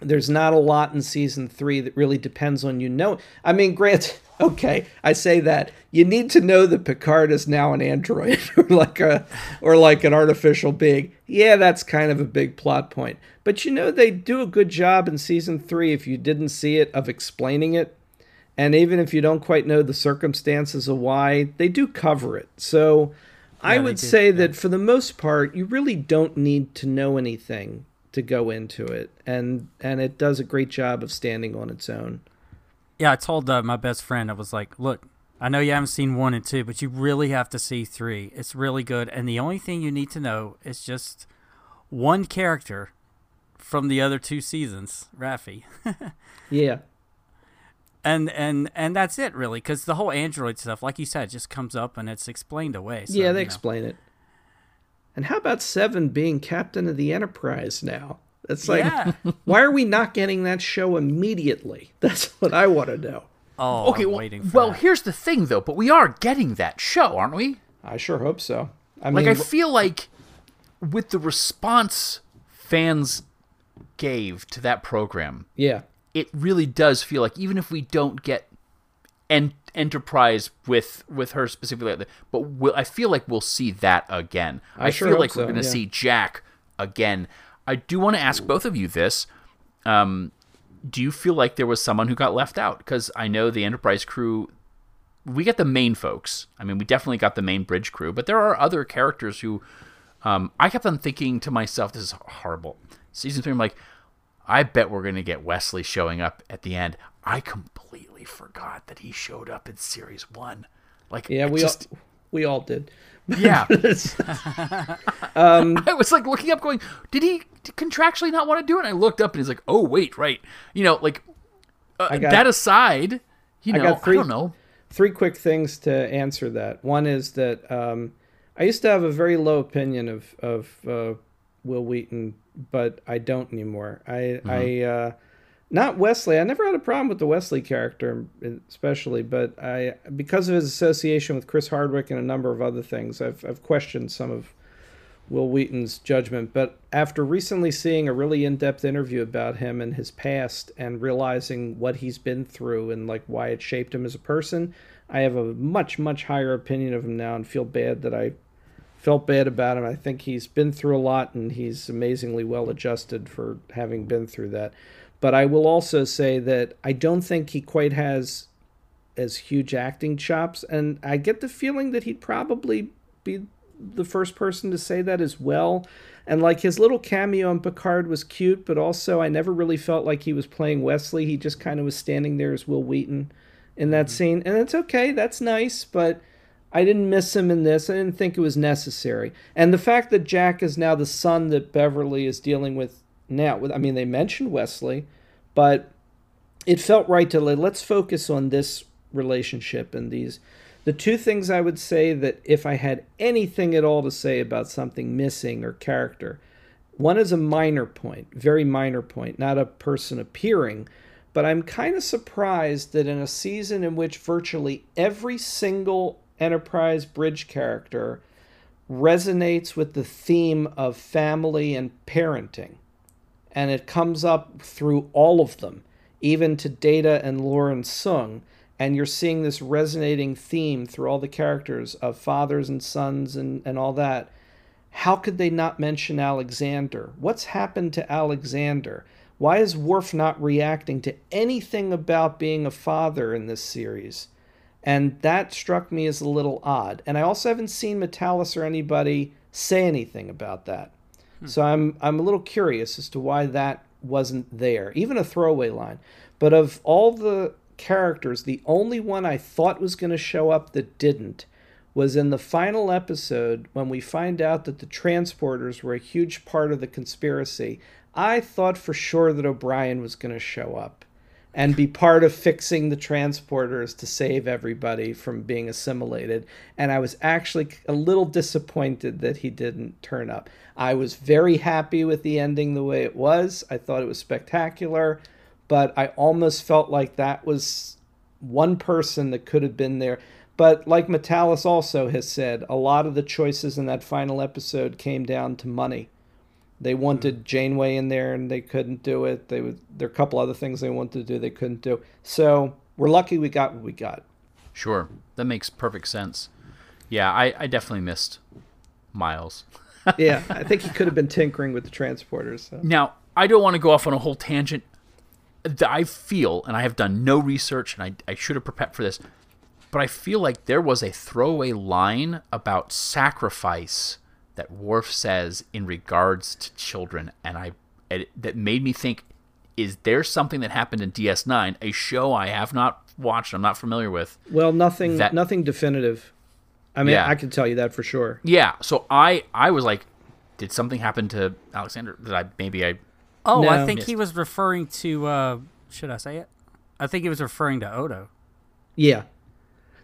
[SPEAKER 4] there's not a lot in season three that really depends on you know. I mean, Grant. [LAUGHS] Okay, I say that you need to know that Picard is now an android [LAUGHS] or like a or like an artificial being. Yeah, that's kind of a big plot point. But you know they do a good job in season three if you didn't see it of explaining it, and even if you don't quite know the circumstances of why, they do cover it. So. I
[SPEAKER 6] Yeah, they
[SPEAKER 4] would say that for the most part, you really don't need to know anything to go into it, and and it does a great job of standing on its own.
[SPEAKER 6] Yeah, I told uh, my best friend, I was like, look, I know you haven't seen one and two, but you really have to see three. It's really good. And the only thing you need to know is just one character from the other two seasons, Raffi." [LAUGHS]
[SPEAKER 4] Yeah,
[SPEAKER 6] and and and that's it really because the whole android stuff like you said just comes up and it's explained away so,
[SPEAKER 4] yeah, they
[SPEAKER 6] you know.
[SPEAKER 4] explain it. And how about Seven being captain of the Enterprise now? It's like,
[SPEAKER 6] Yeah. [LAUGHS]
[SPEAKER 4] why are we not getting that show immediately? [LAUGHS] That's what I want to know.
[SPEAKER 6] oh
[SPEAKER 10] okay,
[SPEAKER 6] I'm
[SPEAKER 10] well,
[SPEAKER 6] waiting for
[SPEAKER 10] well
[SPEAKER 6] that.
[SPEAKER 10] here's the thing though, but we are getting that show, aren't we?
[SPEAKER 4] I sure hope so. I mean, like
[SPEAKER 10] I feel like with the response fans gave to that program,
[SPEAKER 4] yeah,
[SPEAKER 10] it really does feel like even if we don't get en- Enterprise with with her specifically, but we'll, I feel like we'll see that again.
[SPEAKER 4] I sure
[SPEAKER 10] feel like we're going to
[SPEAKER 4] yeah.
[SPEAKER 10] see Jack again. I do want to ask both of you this. Um, do you feel like there was someone who got left out? Because I know the Enterprise crew we get the main folks. I mean, we definitely got the main bridge crew, but there are other characters who um, I kept on thinking to myself, this is horrible. Season three, I'm like, I bet we're going to get Wesley showing up at the end. I completely forgot that he showed up in series one. Like,
[SPEAKER 4] yeah, we
[SPEAKER 10] just,
[SPEAKER 4] all we all did. [LAUGHS]
[SPEAKER 10] yeah. [LAUGHS]
[SPEAKER 4] um, [LAUGHS]
[SPEAKER 10] I was like looking up, going, did he contractually not want to do it? And I looked up, and he's like, oh wait, right. You know, like uh,
[SPEAKER 4] got-
[SPEAKER 10] that aside, you know,
[SPEAKER 4] I got three,
[SPEAKER 10] don't know.
[SPEAKER 4] Three quick things to answer that. One is that um, I used to have a very low opinion of of uh, Wil Wheaton, but I don't anymore. I I uh, not Wesley. I never had a problem with the Wesley character, especially, but I because of his association with Chris Hardwick and a number of other things, I've I've questioned some of Wil Wheaton's judgment. But after recently seeing a really in depth interview about him and his past and realizing what he's been through and like why it shaped him as a person, I have a much, much higher opinion of him now and feel bad that I felt bad about him. I think he's been through a lot and he's amazingly well adjusted for having been through that. But I will also say that I don't think he quite has as huge acting chops, and I get the feeling that he'd probably be the first person to say that as well. And like his little cameo on Picard was cute, but also I never really felt like he was playing Wesley. He just kind of was standing there as Wil Wheaton in that mm-hmm. scene, and it's okay. That's nice, but I didn't miss him in this. I didn't think it was necessary. And the fact that Jack is now the son that Beverly is dealing with now. I mean, they mentioned Wesley, but it felt right to let's focus on this relationship and these the two things I would say that if I had anything at all to say about something missing or character, one is a minor point, very minor point, not a person appearing, but I'm kind of surprised that in a season in which virtually every single Enterprise bridge character resonates with the theme of family and parenting, and it comes up through all of them even to Data and Lore and Soong. And you're seeing this resonating theme through all the characters of fathers and sons and, and all that. How could they not mention Alexander? What's happened to Alexander? Why is Worf not reacting to anything about being a father in this series? And that struck me as a little odd. And I also haven't seen Matalas or anybody say anything about that. Hmm. So I'm I'm a little curious as to why that wasn't there. Even a throwaway line. But of all the characters, the only one I thought was going to show up that didn't was in the final episode when we find out that the transporters were a huge part of the conspiracy. I thought for sure that O'Brien was going to show up and be part of fixing the transporters to save everybody from being assimilated. And I was actually a little disappointed that he didn't turn up. I was very happy with the ending the way it was. I thought it was spectacular, but I almost felt like that was one person that could have been there. But like Matalas also has said, a lot of the choices in that final episode came down to money. They wanted mm-hmm. Janeway in there and they couldn't do it. They would there are a couple other things they wanted to do they couldn't do. So we're lucky we got what we got.
[SPEAKER 10] Sure, that makes perfect sense. Yeah, I, I definitely missed Miles. [LAUGHS]
[SPEAKER 4] yeah, I think he could have been tinkering with the transporters. So.
[SPEAKER 10] Now, I don't want to go off on a whole tangent. I feel, and I have done no research, and I, I should have prepared for this, but I feel like there was a throwaway line about sacrifice that Worf says in regards to children, and I it, that made me think: Is there something that happened in DS9, a show I have not watched, I'm not familiar with?
[SPEAKER 4] Well, nothing, that, nothing definitive. I mean, yeah. I can tell you that for sure.
[SPEAKER 10] Yeah. So I, I was like, did something happen to Alexander? That I maybe I?
[SPEAKER 6] Oh, no. I think missed. he was referring to. Uh, should I say it? I think he was referring to Odo.
[SPEAKER 4] Yeah,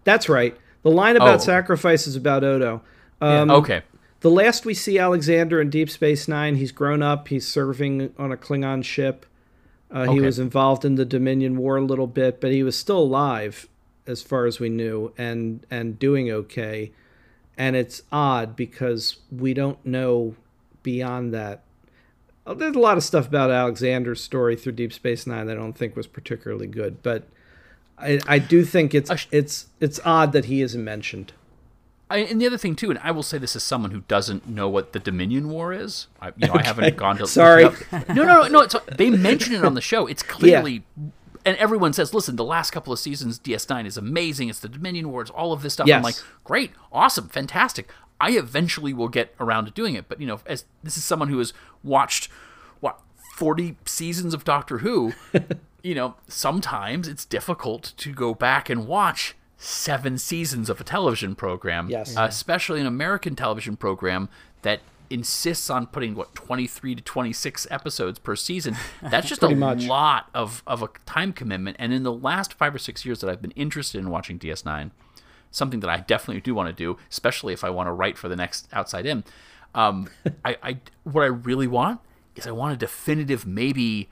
[SPEAKER 4] that's right. The line about oh. sacrifice is about Odo.
[SPEAKER 10] Um, yeah. Okay.
[SPEAKER 4] The last we see Alexander in Deep Space Nine, he's grown up. He's serving on a Klingon ship. Uh, okay. He was involved in the Dominion War a little bit, but he was still alive, as far as we knew, and and doing okay. And it's odd because we don't know beyond that. Uh, there's a lot of stuff about Alexander's story through Deep Space Nine that I don't think was particularly good, but I, I do think it's it's it's odd that he isn't mentioned.
[SPEAKER 10] I, and the other thing too, and I will say this as someone who doesn't know what the Dominion War is. I, you know, [LAUGHS] okay. I haven't gone to.
[SPEAKER 4] Sorry.
[SPEAKER 10] No, no, no. no they mention it on the show. It's [LAUGHS] clearly. Yeah. And everyone says, "Listen, the last couple of seasons, DS9 is amazing. It's the Dominion Wars, all of this stuff."
[SPEAKER 4] Yes.
[SPEAKER 10] I'm like, "Great, awesome, fantastic." I eventually will get around to doing it, but you know, as this is someone who has watched what 40 seasons of Doctor Who, [LAUGHS] you know, sometimes it's difficult to go back and watch seven seasons of a television program.
[SPEAKER 4] Yes.
[SPEAKER 10] Uh, especially an American television program that insists on putting what 23 to 26 episodes per season [LAUGHS] that's just a much. lot of, of a time commitment and in the last five or six years that i've been interested in watching ds9 something that i definitely do want to do especially if i want to write for the next outside in um, [LAUGHS] I, I what i really want is i want a definitive maybe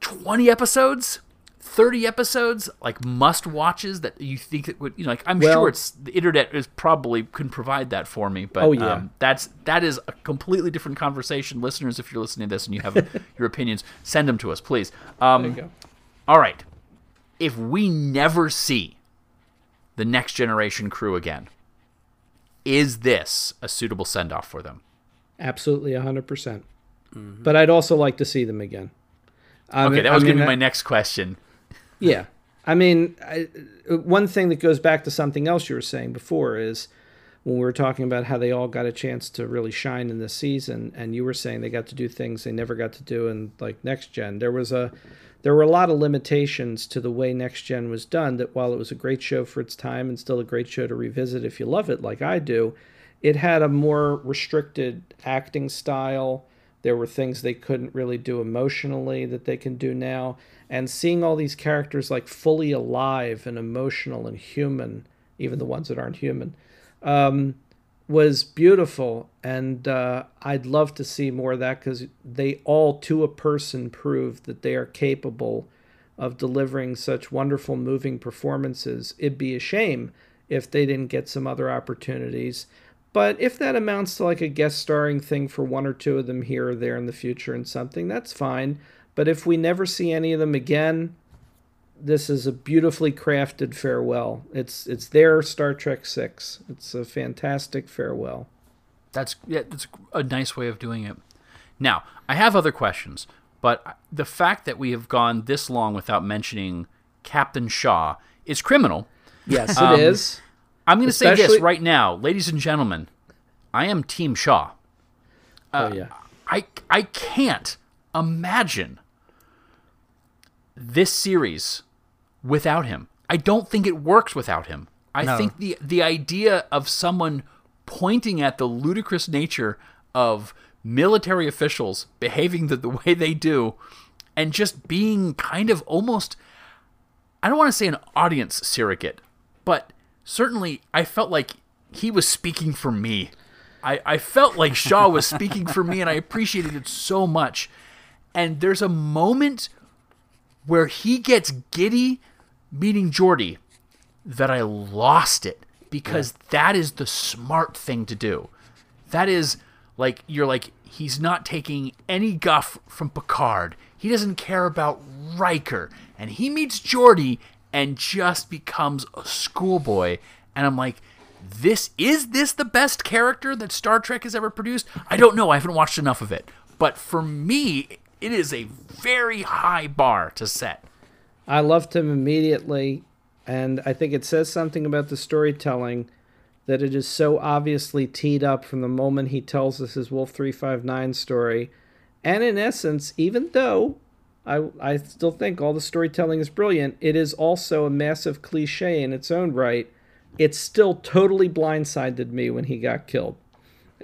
[SPEAKER 10] 20 episodes 30 episodes like must watches that you think it would you know like i'm well, sure it's the internet is probably can provide that for me but
[SPEAKER 4] oh, yeah.
[SPEAKER 10] Um, that's that is a completely different conversation. Listeners if you're listening to this and you have [LAUGHS] your opinions send them to us please. Um, all right. If we never see the next generation crew again is this a suitable send off for them?
[SPEAKER 4] Absolutely 100%. Mm-hmm. but i'd also like to see them again.
[SPEAKER 10] I okay, that was going to be my next question.
[SPEAKER 4] Yeah. I mean, I, one thing that goes back to something else you were saying before is when we were talking about how they all got a chance to really shine in this season, and you were saying they got to do things they never got to do in like next gen. There was a there were a lot of limitations to the way next gen was done. That while it was a great show for its time and still a great show to revisit if you love it like I do, it had a more restricted acting style. There were things they couldn't really do emotionally that they can do now and seeing all these characters like fully alive and emotional and human, even the ones that aren't human, um, was beautiful. And uh, I'd love to see more of that because they all, to a person, prove that they are capable of delivering such wonderful, moving performances. It'd be a shame if they didn't get some other opportunities. But if that amounts to like a guest starring thing for one or two of them here or there in the future and something, that's fine But if we never see any of them again, this is a beautifully crafted farewell. It's it's their Star Trek Six. It's a fantastic farewell.
[SPEAKER 10] That's yeah, that's a nice way of doing it. Now, I have other questions, but the fact that we have gone this long without mentioning Captain Shaw is criminal.
[SPEAKER 4] Yes, it um, is.
[SPEAKER 10] I'm going to say this right now, ladies and gentlemen. I am Team Shaw.
[SPEAKER 4] oh uh, yeah.
[SPEAKER 10] I I can't imagine this series without him. I don't think it works without him. I
[SPEAKER 6] No.
[SPEAKER 10] think the the idea of someone pointing at the ludicrous nature of military officials behaving the, the way they do and just being kind of almost I don't want to say an audience surrogate, but certainly I felt like he was speaking for me. I, I felt like Shaw was speaking for me, and I appreciated it so much. And there's a moment where he gets giddy meeting Geordi that I lost it because that is the smart thing to do. That is like you're like he's not taking any guff from Picard. He doesn't care about Riker, and he meets Geordi and just becomes a schoolboy. And I'm like, this is this the best character that Star Trek has ever produced? I don't know. I haven't watched enough of it, but for me, it is a very high bar to set.
[SPEAKER 4] I loved him immediately, and I think it says something about the storytelling that it is so obviously teed up from the moment he tells us his Wolf 359 story. And in essence, even though I, I still think all the storytelling is brilliant, it is also a massive cliche in its own right. It still totally blindsided me when he got killed.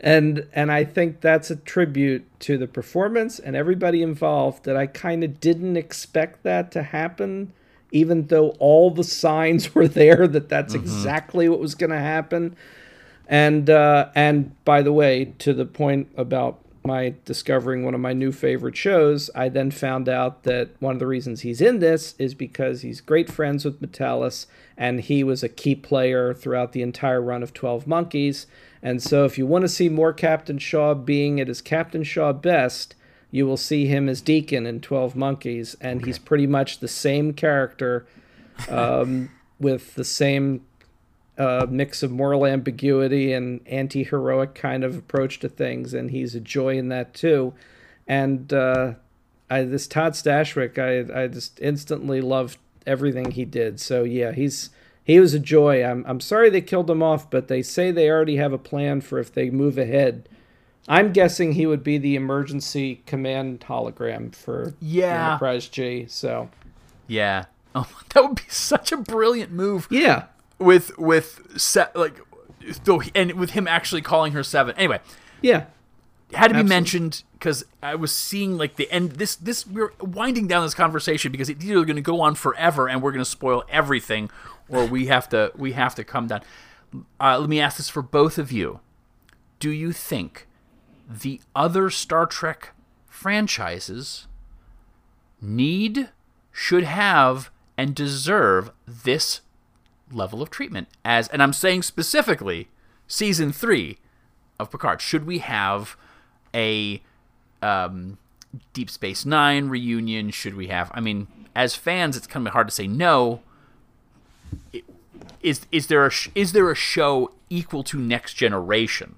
[SPEAKER 4] And and I think that's a tribute to the performance and everybody involved that I kind of didn't expect that to happen even though all the signs [LAUGHS] were there that that's exactly what was going to happen. And uh, and by the way, to the point about my discovering one of my new favorite shows, I then found out that one of the reasons he's in this is because he's great friends with Matalas, and he was a key player throughout the entire run of Twelve Monkeys. And so, if you want to see more Captain Shaw being at his Captain Shaw best, you will see him as Deacon in Twelve Monkeys, and he's pretty much the same character, um, [LAUGHS] with the same uh, mix of moral ambiguity and anti-heroic kind of approach to things, and he's a joy in that too. And uh, I, this Todd Stashwick, I I just instantly loved everything he did. So yeah, he's he was a joy. I'm I'm sorry they killed him off, but they say they already have a plan for if they move ahead. I'm guessing he would be the emergency command hologram for
[SPEAKER 10] Yeah.
[SPEAKER 4] Enterprise G. So
[SPEAKER 10] Yeah. [LAUGHS] Oh, that would be such a brilliant move.
[SPEAKER 4] Yeah.
[SPEAKER 10] With with se- like though and with him actually calling her seven. Anyway,
[SPEAKER 4] yeah,
[SPEAKER 10] it had to be
[SPEAKER 4] Absolutely.
[SPEAKER 10] mentioned because I was seeing like the end. This this we're winding down this conversation because it's either going to go on forever and we're going to spoil everything, or we have to we have to come down. Uh, let me ask this for both of you: Do you think the other Star Trek franchises need, should have, and deserve this level of treatment? As and I'm saying specifically, season three of Picard. Should we have a um, Deep Space Nine reunion? Should we have? I mean, as fans, it's kind of hard to say no. Is is there a is there a show equal to Next Generation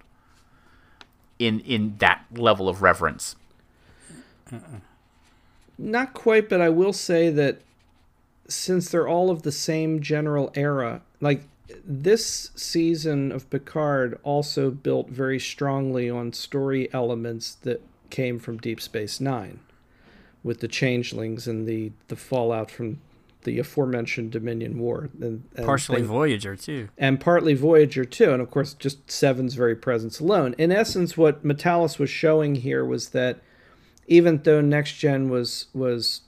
[SPEAKER 10] in in that level of reverence?
[SPEAKER 4] Not quite, but I will say that since they're all of the same general era, like this season of Picard also built very strongly on story elements that came from Deep Space Nine, with the changelings and the the fallout from the aforementioned Dominion War, and, and
[SPEAKER 6] Partially
[SPEAKER 4] thing-
[SPEAKER 6] Voyager too.
[SPEAKER 4] and partly Voyager too, and of course just Seven's very presence alone. In essence, what Matalas was showing here was that even though Next Gen was was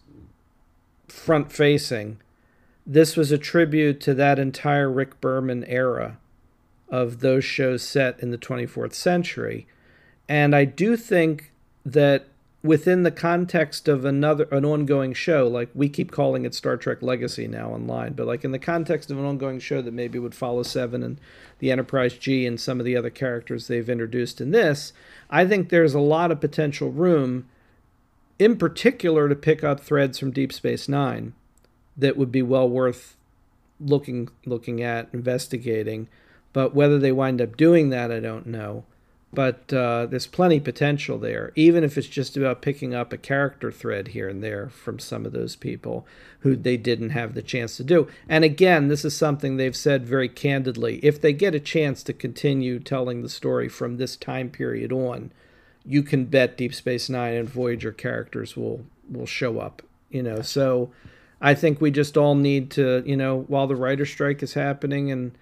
[SPEAKER 4] front facing, this was a tribute to that entire Rick Berman era of those shows set in the 24th century. And I do think that within the context of another an ongoing show, like we keep calling it Star Trek Legacy now online, but like in the context of an ongoing show that maybe would follow Seven and the Enterprise G and some of the other characters they've introduced in this, I think there's a lot of potential room in particular to pick up threads from Deep Space Nine that would be well worth looking looking at, investigating. But whether they wind up doing that, I don't know. But uh, there's plenty potential there, even if it's just about picking up a character thread here and there from some of those people who they didn't have the chance to do. And again, this is something they've said very candidly. If they get a chance to continue telling the story from this time period on, you can bet Deep Space Nine and Voyager characters will will show up. You know, so I think we just all need to, you know, while the writer strike is happening and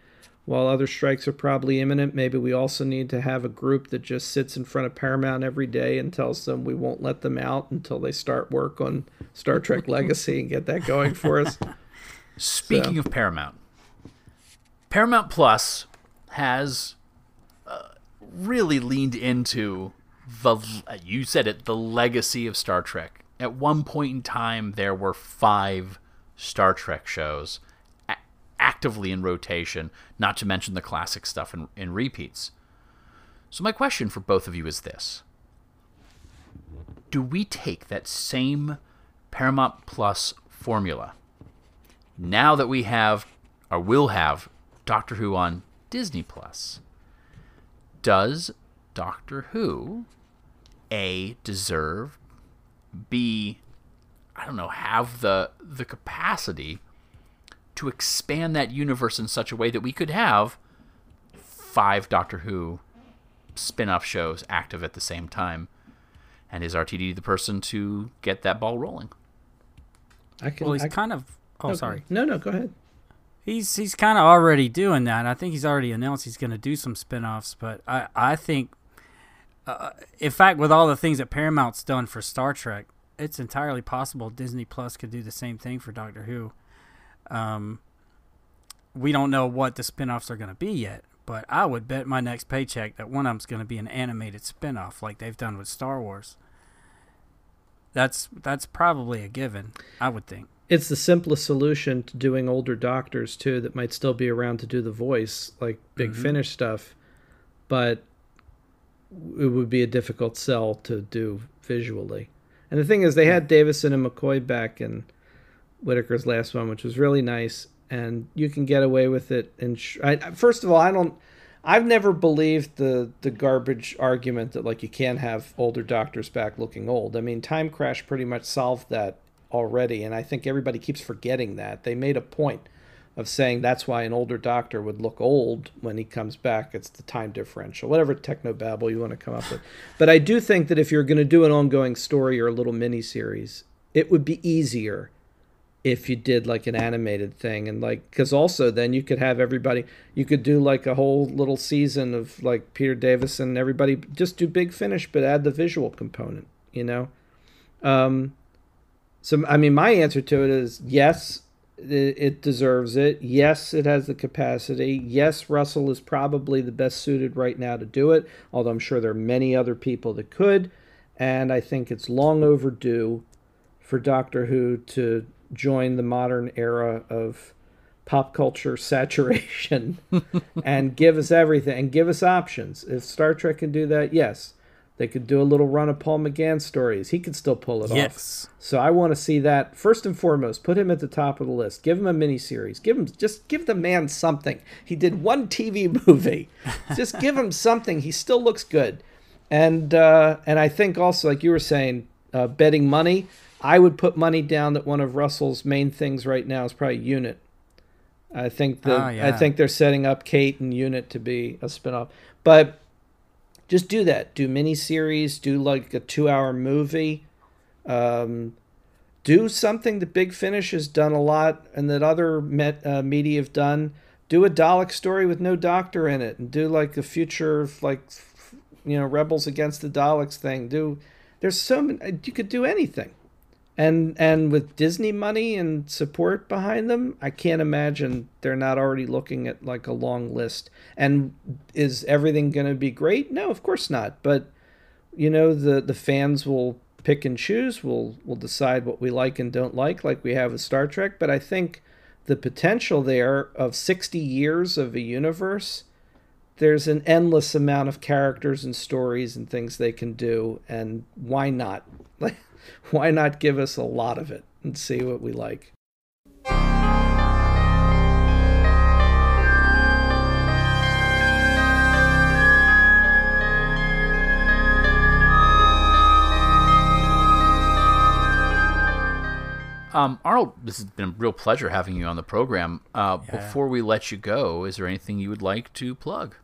[SPEAKER 4] while other strikes are probably imminent, maybe we also need to have a group that just sits in front of Paramount every day and tells them we won't let them out until they start work on Star Trek Legacy and get that going for us. [LAUGHS]
[SPEAKER 10] Speaking so. of Paramount, Paramount Plus has uh, really leaned into the you said it the legacy of Star Trek. At one point in time, there were five Star Trek shows actively in rotation, not to mention the classic stuff in, in repeats. So, my question for both of you is this Do we take that same Paramount Plus formula now that we have, or will have, Doctor Who on Disney Plus? Does Doctor Who A deserve B I don't know have the the capacity to expand that universe in such a way that we could have five Doctor Who spin-off shows active at the same time. And is RTD the person to get that ball rolling?
[SPEAKER 6] I can, well, he's I, kind of. Oh, okay. sorry.
[SPEAKER 4] No, no, go ahead.
[SPEAKER 6] He's he's kind of already doing that. I think he's already announced he's going to do some spin-offs, but I I think, uh, in fact, with all the things that Paramount's done for Star Trek, it's entirely possible Disney Plus could do the same thing for Doctor Who. Um, we don't know what the spin-offs are going to be yet, but I would bet my next paycheck that one of them's going to be an animated spin-off like they've done with Star Wars. That's that's probably a given, I would think.
[SPEAKER 4] It's the simplest solution to doing older doctors too that might still be around to do the voice, like Big mm-hmm. Finish stuff, but it would be a difficult sell to do visually. And the thing is, they had Davison and McCoy back in Whittaker's last one, which was really nice, and you can get away with it. And sh- I, first of all, I don't. I've never believed the the garbage argument that like you can't have older doctors back looking old. I mean, Time Crash pretty much solved that already, and I think everybody keeps forgetting that. They made a point of saying that's why an older doctor would look old when he comes back. It's the time differential, whatever techno babble you want to come up with. But I do think that if you're going to do an ongoing story or a little mini series, it would be easier if you did like an animated thing and like because also then you could have everybody you could do like a whole little season of like peter davison and everybody just do big finish but add the visual component you know um so i mean my answer to it is yes it deserves it yes it has the capacity yes russell is probably the best suited right now to do it although i'm sure there are many other people that could and i think it's long overdue for doctor who to join the modern era of pop culture [LAUGHS] saturation [LAUGHS] and give us everything and give us options. If Star Trek can do that, yes. They could do a little run of Paul McGann stories. He could still pull it yes. off. So I want to see that first and foremost. Put him at the top of the list. Give him a miniseries. Give him just give the man something. He did one [LAUGHS] TV movie. just give him something. He still looks good. And uh, and I think also, like you were saying, uh, betting money. I would put money down that one of Russell's main things right now is probably Unit. I think that oh, yeah. I think they're setting up Kate and Unit to be a spinoff. But just do that. Do miniseries. Do like a two-hour movie. Um, do something that Big Finish has done a lot, and that other met, uh, media have done. Do a Dalek story with no Doctor in it, and do like a future, like you know, Rebels against the Daleks thing. Do there's so many. You could do anything and and with Disney money and support behind them, I can't imagine they're not already looking at like a long list. And is everything going to be great? No, of course not. But you know, the the fans will pick and choose. We'll we'll decide what we like and don't like, like we have with Star Trek. But I think the potential there of sixty years of a universe, there's an endless amount of characters and stories and things they can do, and why not? [LAUGHS] [LAUGHS] why not give us a lot of it and see what we like?
[SPEAKER 10] Um, Arnold, this has been a real pleasure having you on the program. Uh,
[SPEAKER 4] Yeah.
[SPEAKER 10] Before we let you go, is there anything you would like to plug?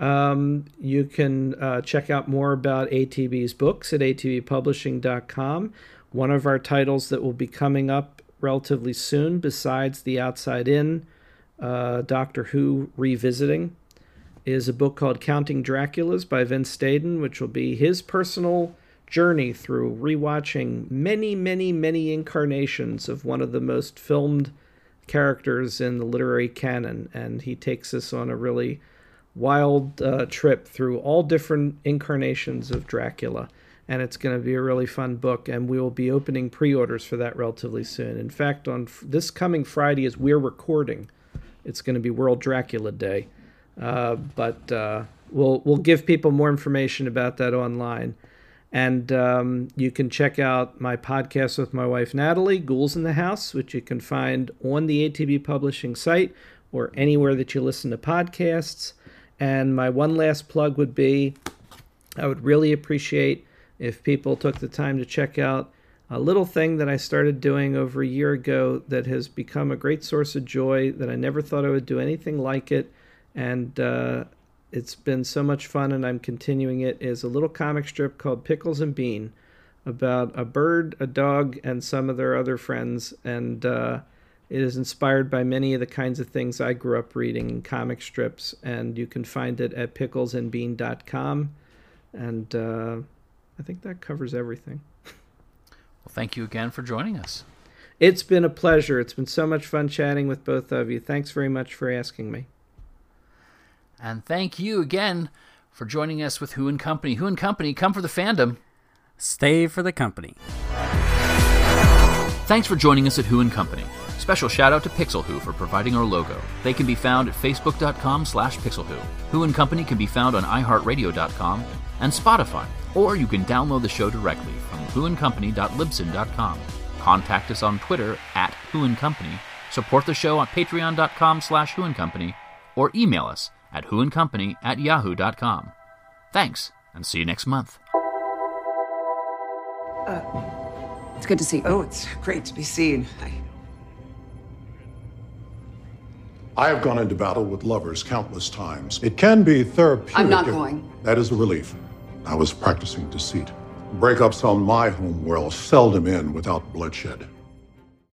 [SPEAKER 4] Um, you can uh, check out more about ATB's books at atbpublishing.com. One of our titles that will be coming up relatively soon, besides The Outside In, uh, Doctor Who Revisiting, is a book called Counting Draculas by Vince Stadon, which will be his personal journey through rewatching many, many, many incarnations of one of the most filmed characters in the literary canon. And he takes us on a really wild uh, trip through all different incarnations of Dracula. And it's going to be a really fun book, and we will be opening pre-orders for that relatively soon. In fact, on f- this coming Friday, as we're recording, it's going to be World Dracula Day. Uh, but uh, we'll we'll give people more information about that online. And um, you can check out my podcast with my wife Natalie, Ghouls in the House, which you can find on the ATB Publishing site or anywhere that you listen to podcasts. And my one last plug would be I would really appreciate if people took the time to check out a little thing that I started doing over a year ago that has become a great source of joy that I never thought I would do anything like it. And uh, it's been so much fun, and I'm continuing it. Is a little comic strip called Pickles and Bean about a bird, a dog, and some of their other friends. And uh, it is inspired by many of the kinds of things I grew up reading in comic strips. And you can find it at picklesandbean.com. And uh, I think that covers everything.
[SPEAKER 10] Well, thank you again for joining us.
[SPEAKER 4] It's been a pleasure. It's been so much fun chatting with both of you. Thanks very much for asking me.
[SPEAKER 10] And thank you again for joining us with Who and Company. Who and Company, come for the fandom.
[SPEAKER 6] Stay for the company.
[SPEAKER 10] Thanks for joining us at Who and Company. Special shout out to Pixel Who for providing our logo. They can be found at facebook.com slash pixelwho. Who and Company can be found on iheartradio.com and Spotify, or you can download the show directly from whoandcompany.libsyn.com. Contact us on Twitter at Who and Company, support the show on patreon.com slash Who and Company, or email us at whoandcompany at yahoo.com. Thanks, and see you next month.
[SPEAKER 11] Uh, it's good to see you. Oh, it's great to be seen. I...
[SPEAKER 1] I have gone into battle with lovers countless times. It can be therapeutic.
[SPEAKER 11] I'm not going.
[SPEAKER 1] That is a relief. I was practicing deceit. Breakups on my home world seldom end without bloodshed.